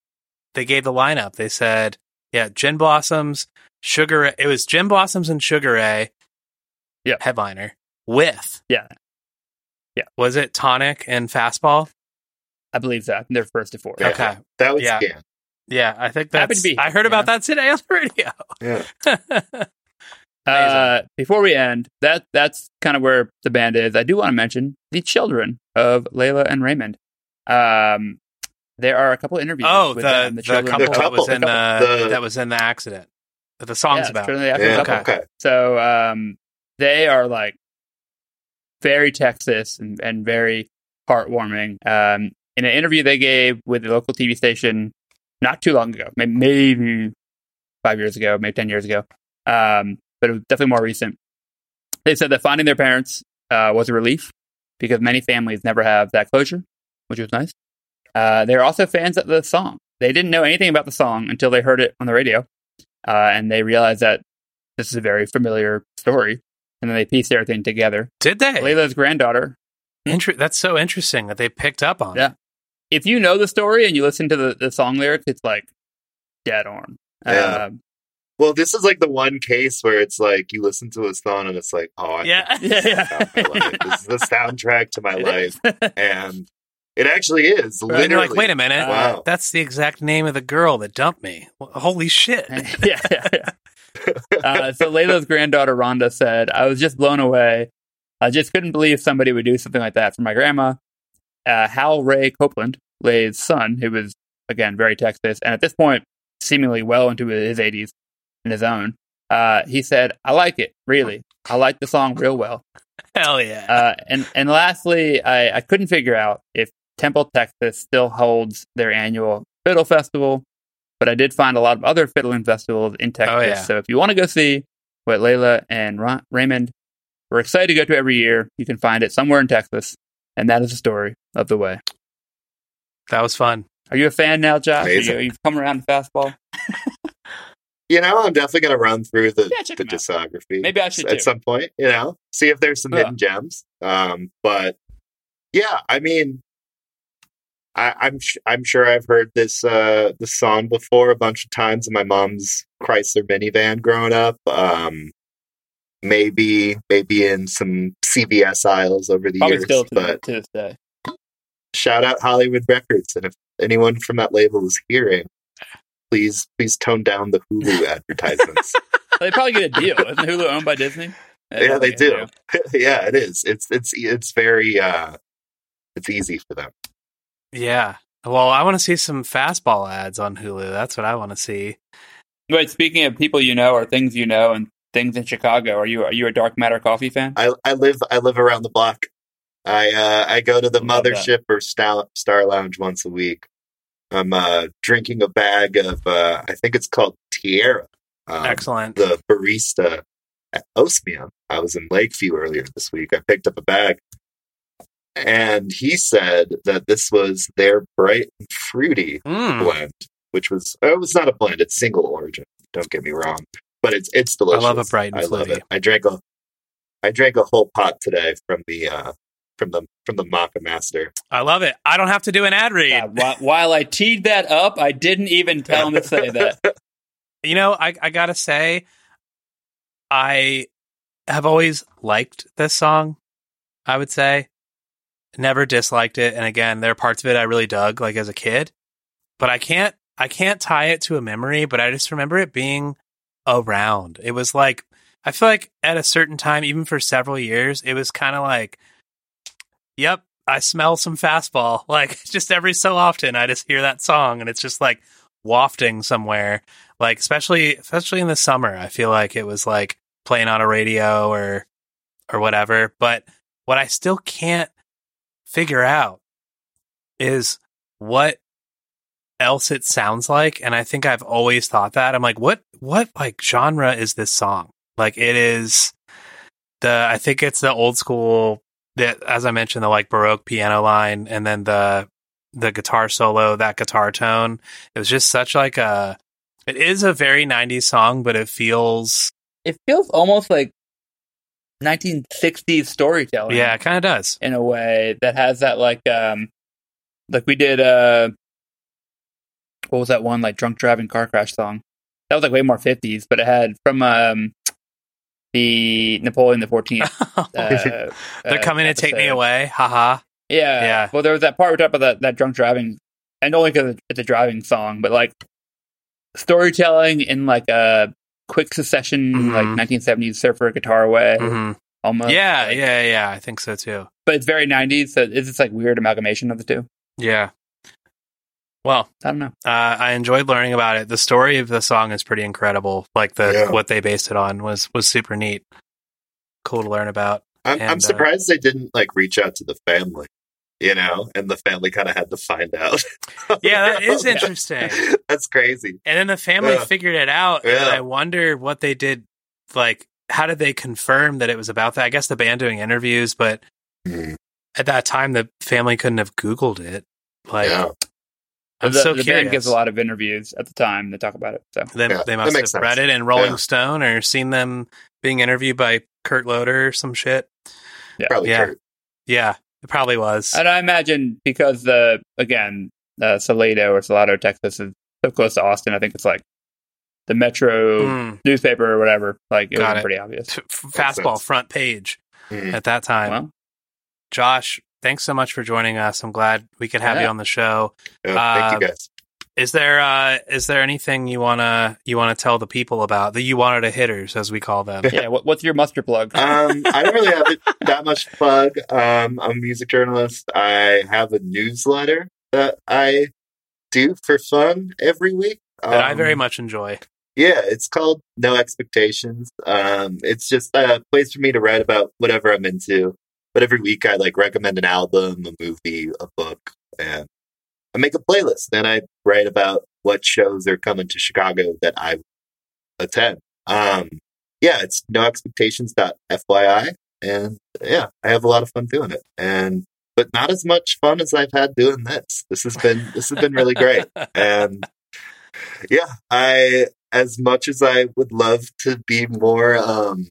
they gave the lineup. They said, yeah, Gin Blossoms, Sugar It was Gin Blossoms and Sugar Ray. Yeah. Headliner with Yeah. Yeah. Was it Tonic and Fastball? I believe that. They're first to four. Yeah. Okay. That was Yeah. yeah. Yeah, I think Happy that's to be I heard here, about yeah. that today on the radio. Yeah. Uh, before we end, that that's kind of where the band is. I do want to mention the children of Lela and Raymond. Um, there are a couple interviews. Oh, with the them, the, children couple, of- that was in the the, that was in the accident that the song's Yeah, about. The Yeah, couple. okay. So um, they are like very Texas and, and very heartwarming. Um, in an interview they gave with the local TV station not too long ago, maybe five years ago, maybe 10 years ago, um, but it was definitely more recent. They said that finding their parents uh, was a relief because many families never have that closure, which was nice. Uh, they're also fans of the song. They didn't know anything about the song until they heard it on the radio, uh, and they realized that this is a very familiar story. And then they pieced everything together. Did they? Lela's granddaughter. Inter- that's so interesting that they picked up on. Yeah. If you know the story and you listen to the, the song lyrics, it's like dead on. Yeah. Um, Well, this is like the one case where it's like you listen to a song and it's like, oh, I Yeah. think this is Yeah, about my life. This is the soundtrack to my life, and it actually is. And Literally, you're like, wait a minute, Wow. that's the exact name of the girl that dumped me. Well, Holy shit! yeah, yeah, yeah. Uh, so Lela's granddaughter Rhonda said, "I was just blown away. I just couldn't believe somebody would do something like that for my grandma." Uh, Hal Ray Copeland, Lay's son, who was again very Texas, and at this point seemingly well into his 80s in his own, uh, he said, "I like it really. I like the song real well." Hell yeah! Uh, and and lastly, I, I couldn't figure out if Temple, Texas, still holds their annual fiddle festival, but I did find a lot of other fiddling festivals in Texas. Oh, yeah. So if you want to go see what Lela and Ra- Raymond were excited to go to every year, you can find it somewhere in Texas, and that is the story of the way. that was fun. Are you a fan now, Josh? Are You, you've come around to fastball. You know, I'm definitely going to run through the, Yeah, check the 'em out. discography. Maybe I should at too. some point. You know, see if there's some Yeah. hidden gems. Um, but yeah, I mean, I, I'm sh- I'm sure I've heard this uh this song before a bunch of times in my mom's Chrysler minivan growing up. Um, maybe maybe in some CVS aisles over the Probably years. still to, but to this day. shout out Hollywood Records, and if anyone from that label is hearing, please please tone down the Hulu advertisements. They probably get a deal. Isn't Hulu owned by Disney? yeah, they probably get a do. yeah, it is. It's it's it's very uh it's easy for them. Yeah. Well, I want to see some fastball ads on Hulu. That's what I want to see. Wait, speaking of people you know or things you know and things in Chicago, are you are you a Dark Matter coffee fan? I I live I live around the block. I uh I go to the Love that. mothership or Star, Star Lounge once a week. I'm uh drinking a bag of uh I think it's called Tierra. Um, Excellent. the barista at Osmium. I was in Lakeview earlier this week. I picked up a bag. And he said that this was their bright and fruity Mm. blend, which was oh, it was not a blend; it's single origin. Don't get me wrong, but it's it's delicious. I love a bright and I love fruity. it. I drank a I drank a whole pot today from the uh from the from the Moccamaster. I love it. I don't have to do an ad read. God, while, while I teed that up, I didn't even tell him to say that. You know, I, I gotta say, I have always liked this song. I would say, never disliked it, and again, there are parts of it I really dug, like as a kid. But I can't, I can't tie it to a memory. But I just remember it being around. It was like I feel like at a certain time, even for several years, it was kind of like, "Yep, I smell some fastball. Like just every so often, I just hear that song, and it's just like wafting somewhere. Like especially especially in the summer, I feel like it was like playing on a radio or or whatever. But what I still can't figure out is what else it sounds like and i think i've always thought that. I'm like what what like genre is this song? Like it is the i think it's the old school that as i mentioned the like baroque piano line and then the the guitar solo that guitar tone. It was just such like a it is a very 90s song but it feels It feels almost like 1960s storytelling. yeah it kind of does. In a way that has that like um like we did uh what was that one like drunk driving car crash song? That was like way more 50s but it had from um the napoleon the 14th uh, they're uh, coming to take me away haha. Yeah. Yeah. well there was that part we talked about that, that drunk driving and only because it's a driving song but like storytelling in like a quick succession Mhm. like 1970s surfer guitar way hmm almost yeah like- yeah yeah i think so too but it's very 90s so it's just like weird amalgamation of the two yeah well i don't know Uh, I enjoyed learning about it. The story of the song is pretty incredible. Like the Yeah. what they based it on was was super neat. Cool to learn about. I'm, And, I'm uh, surprised they didn't like reach out to the family, you know, and the family kind of had to find out. Yeah, that is interesting. That's crazy. And then the family Yeah. figured it out. And Yeah. I wonder what they did. Like, how did they confirm that it was about that? I guess the band doing interviews, but mm-hmm. at that time, the family couldn't have Googled it. Like, yeah, I'm the, so the curious. band gives a lot of interviews at the time to talk about it. So They, Yeah, they must have sense. read it in Rolling Yeah. Stone or seen them being interviewed by Kurt Loder or some shit. probably Yeah. Kurt. Yeah, it probably was. and I imagine because the again uh, Salado or Salado, Texas is so close to Austin. I think it's like the Metro Mm. newspaper or whatever. Like it Got was it. pretty obvious. F- fastball front page Mhm. at that time. Well, Josh, thanks so much for joining us. I'm glad we could have you on the show. Yeah, thank Uh, you guys. Is there uh is there anything you wanna you wanna tell the people about that you wanted a hitters as we call them? yeah. What, what's your muster plug? Um, I don't really have it, that much plug. Um, I'm a music journalist. I have a newsletter that I do for fun every week. that I Um, very much enjoy. Yeah, it's called No Expectations. Um, it's just a place for me to write about whatever I'm into. But every week I like recommend an album, a movie, a book, and I make a playlist. Then I write about what shows are coming to Chicago that I attend. Um, yeah, it's noexpectations.fyi. And yeah, I have a lot of fun doing it. And but not as much fun as I've had doing this. This has been this has been really great. And yeah, I as much as I would love to be more um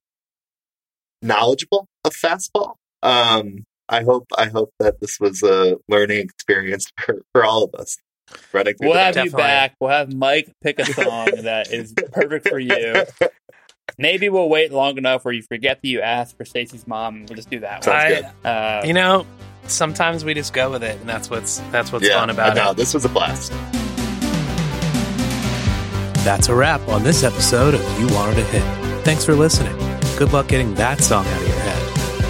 knowledgeable of fastball, um I hope I hope that this was a learning experience for, for all of us. Running We'll have you Definitely. back. We'll have Mike pick a song that is perfect for you. Maybe we'll wait long enough where you forget that you asked for Stacy's mom, we'll just do that one. Sounds I. Uh, you know, sometimes we just go with it and that's what's that's what's yeah, fun about no, it. this was a blast. That's a wrap on this episode of You Wanted a Hit. Thanks for listening. Good luck getting that song out of your head.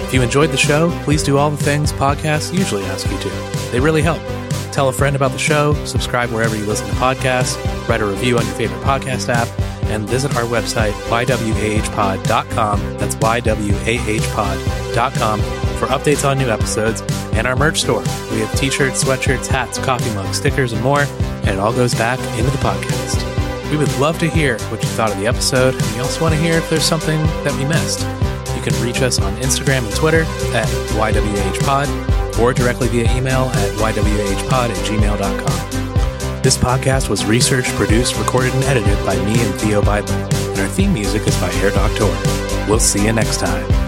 If you enjoyed the show, please do all the things podcasts usually ask you to. They really help. Tell a friend about the show, subscribe wherever you listen to podcasts, write a review on your favorite podcast app, and visit our website, ywahpod.com. That's ywahpod.com for updates on new episodes and our merch store. We have t shirts, sweatshirts, hats, coffee mugs, stickers, and more, and it all goes back into the podcast. We would love to hear what you thought of the episode, and we also want to hear if there's something that we missed. Can reach us on Instagram and Twitter at YWHpod or directly via email at YWHpod at gmail.com. This podcast was researched, produced, recorded, and edited by me and Theo Biden, and our theme music is by Air Doctor. We'll see you next time.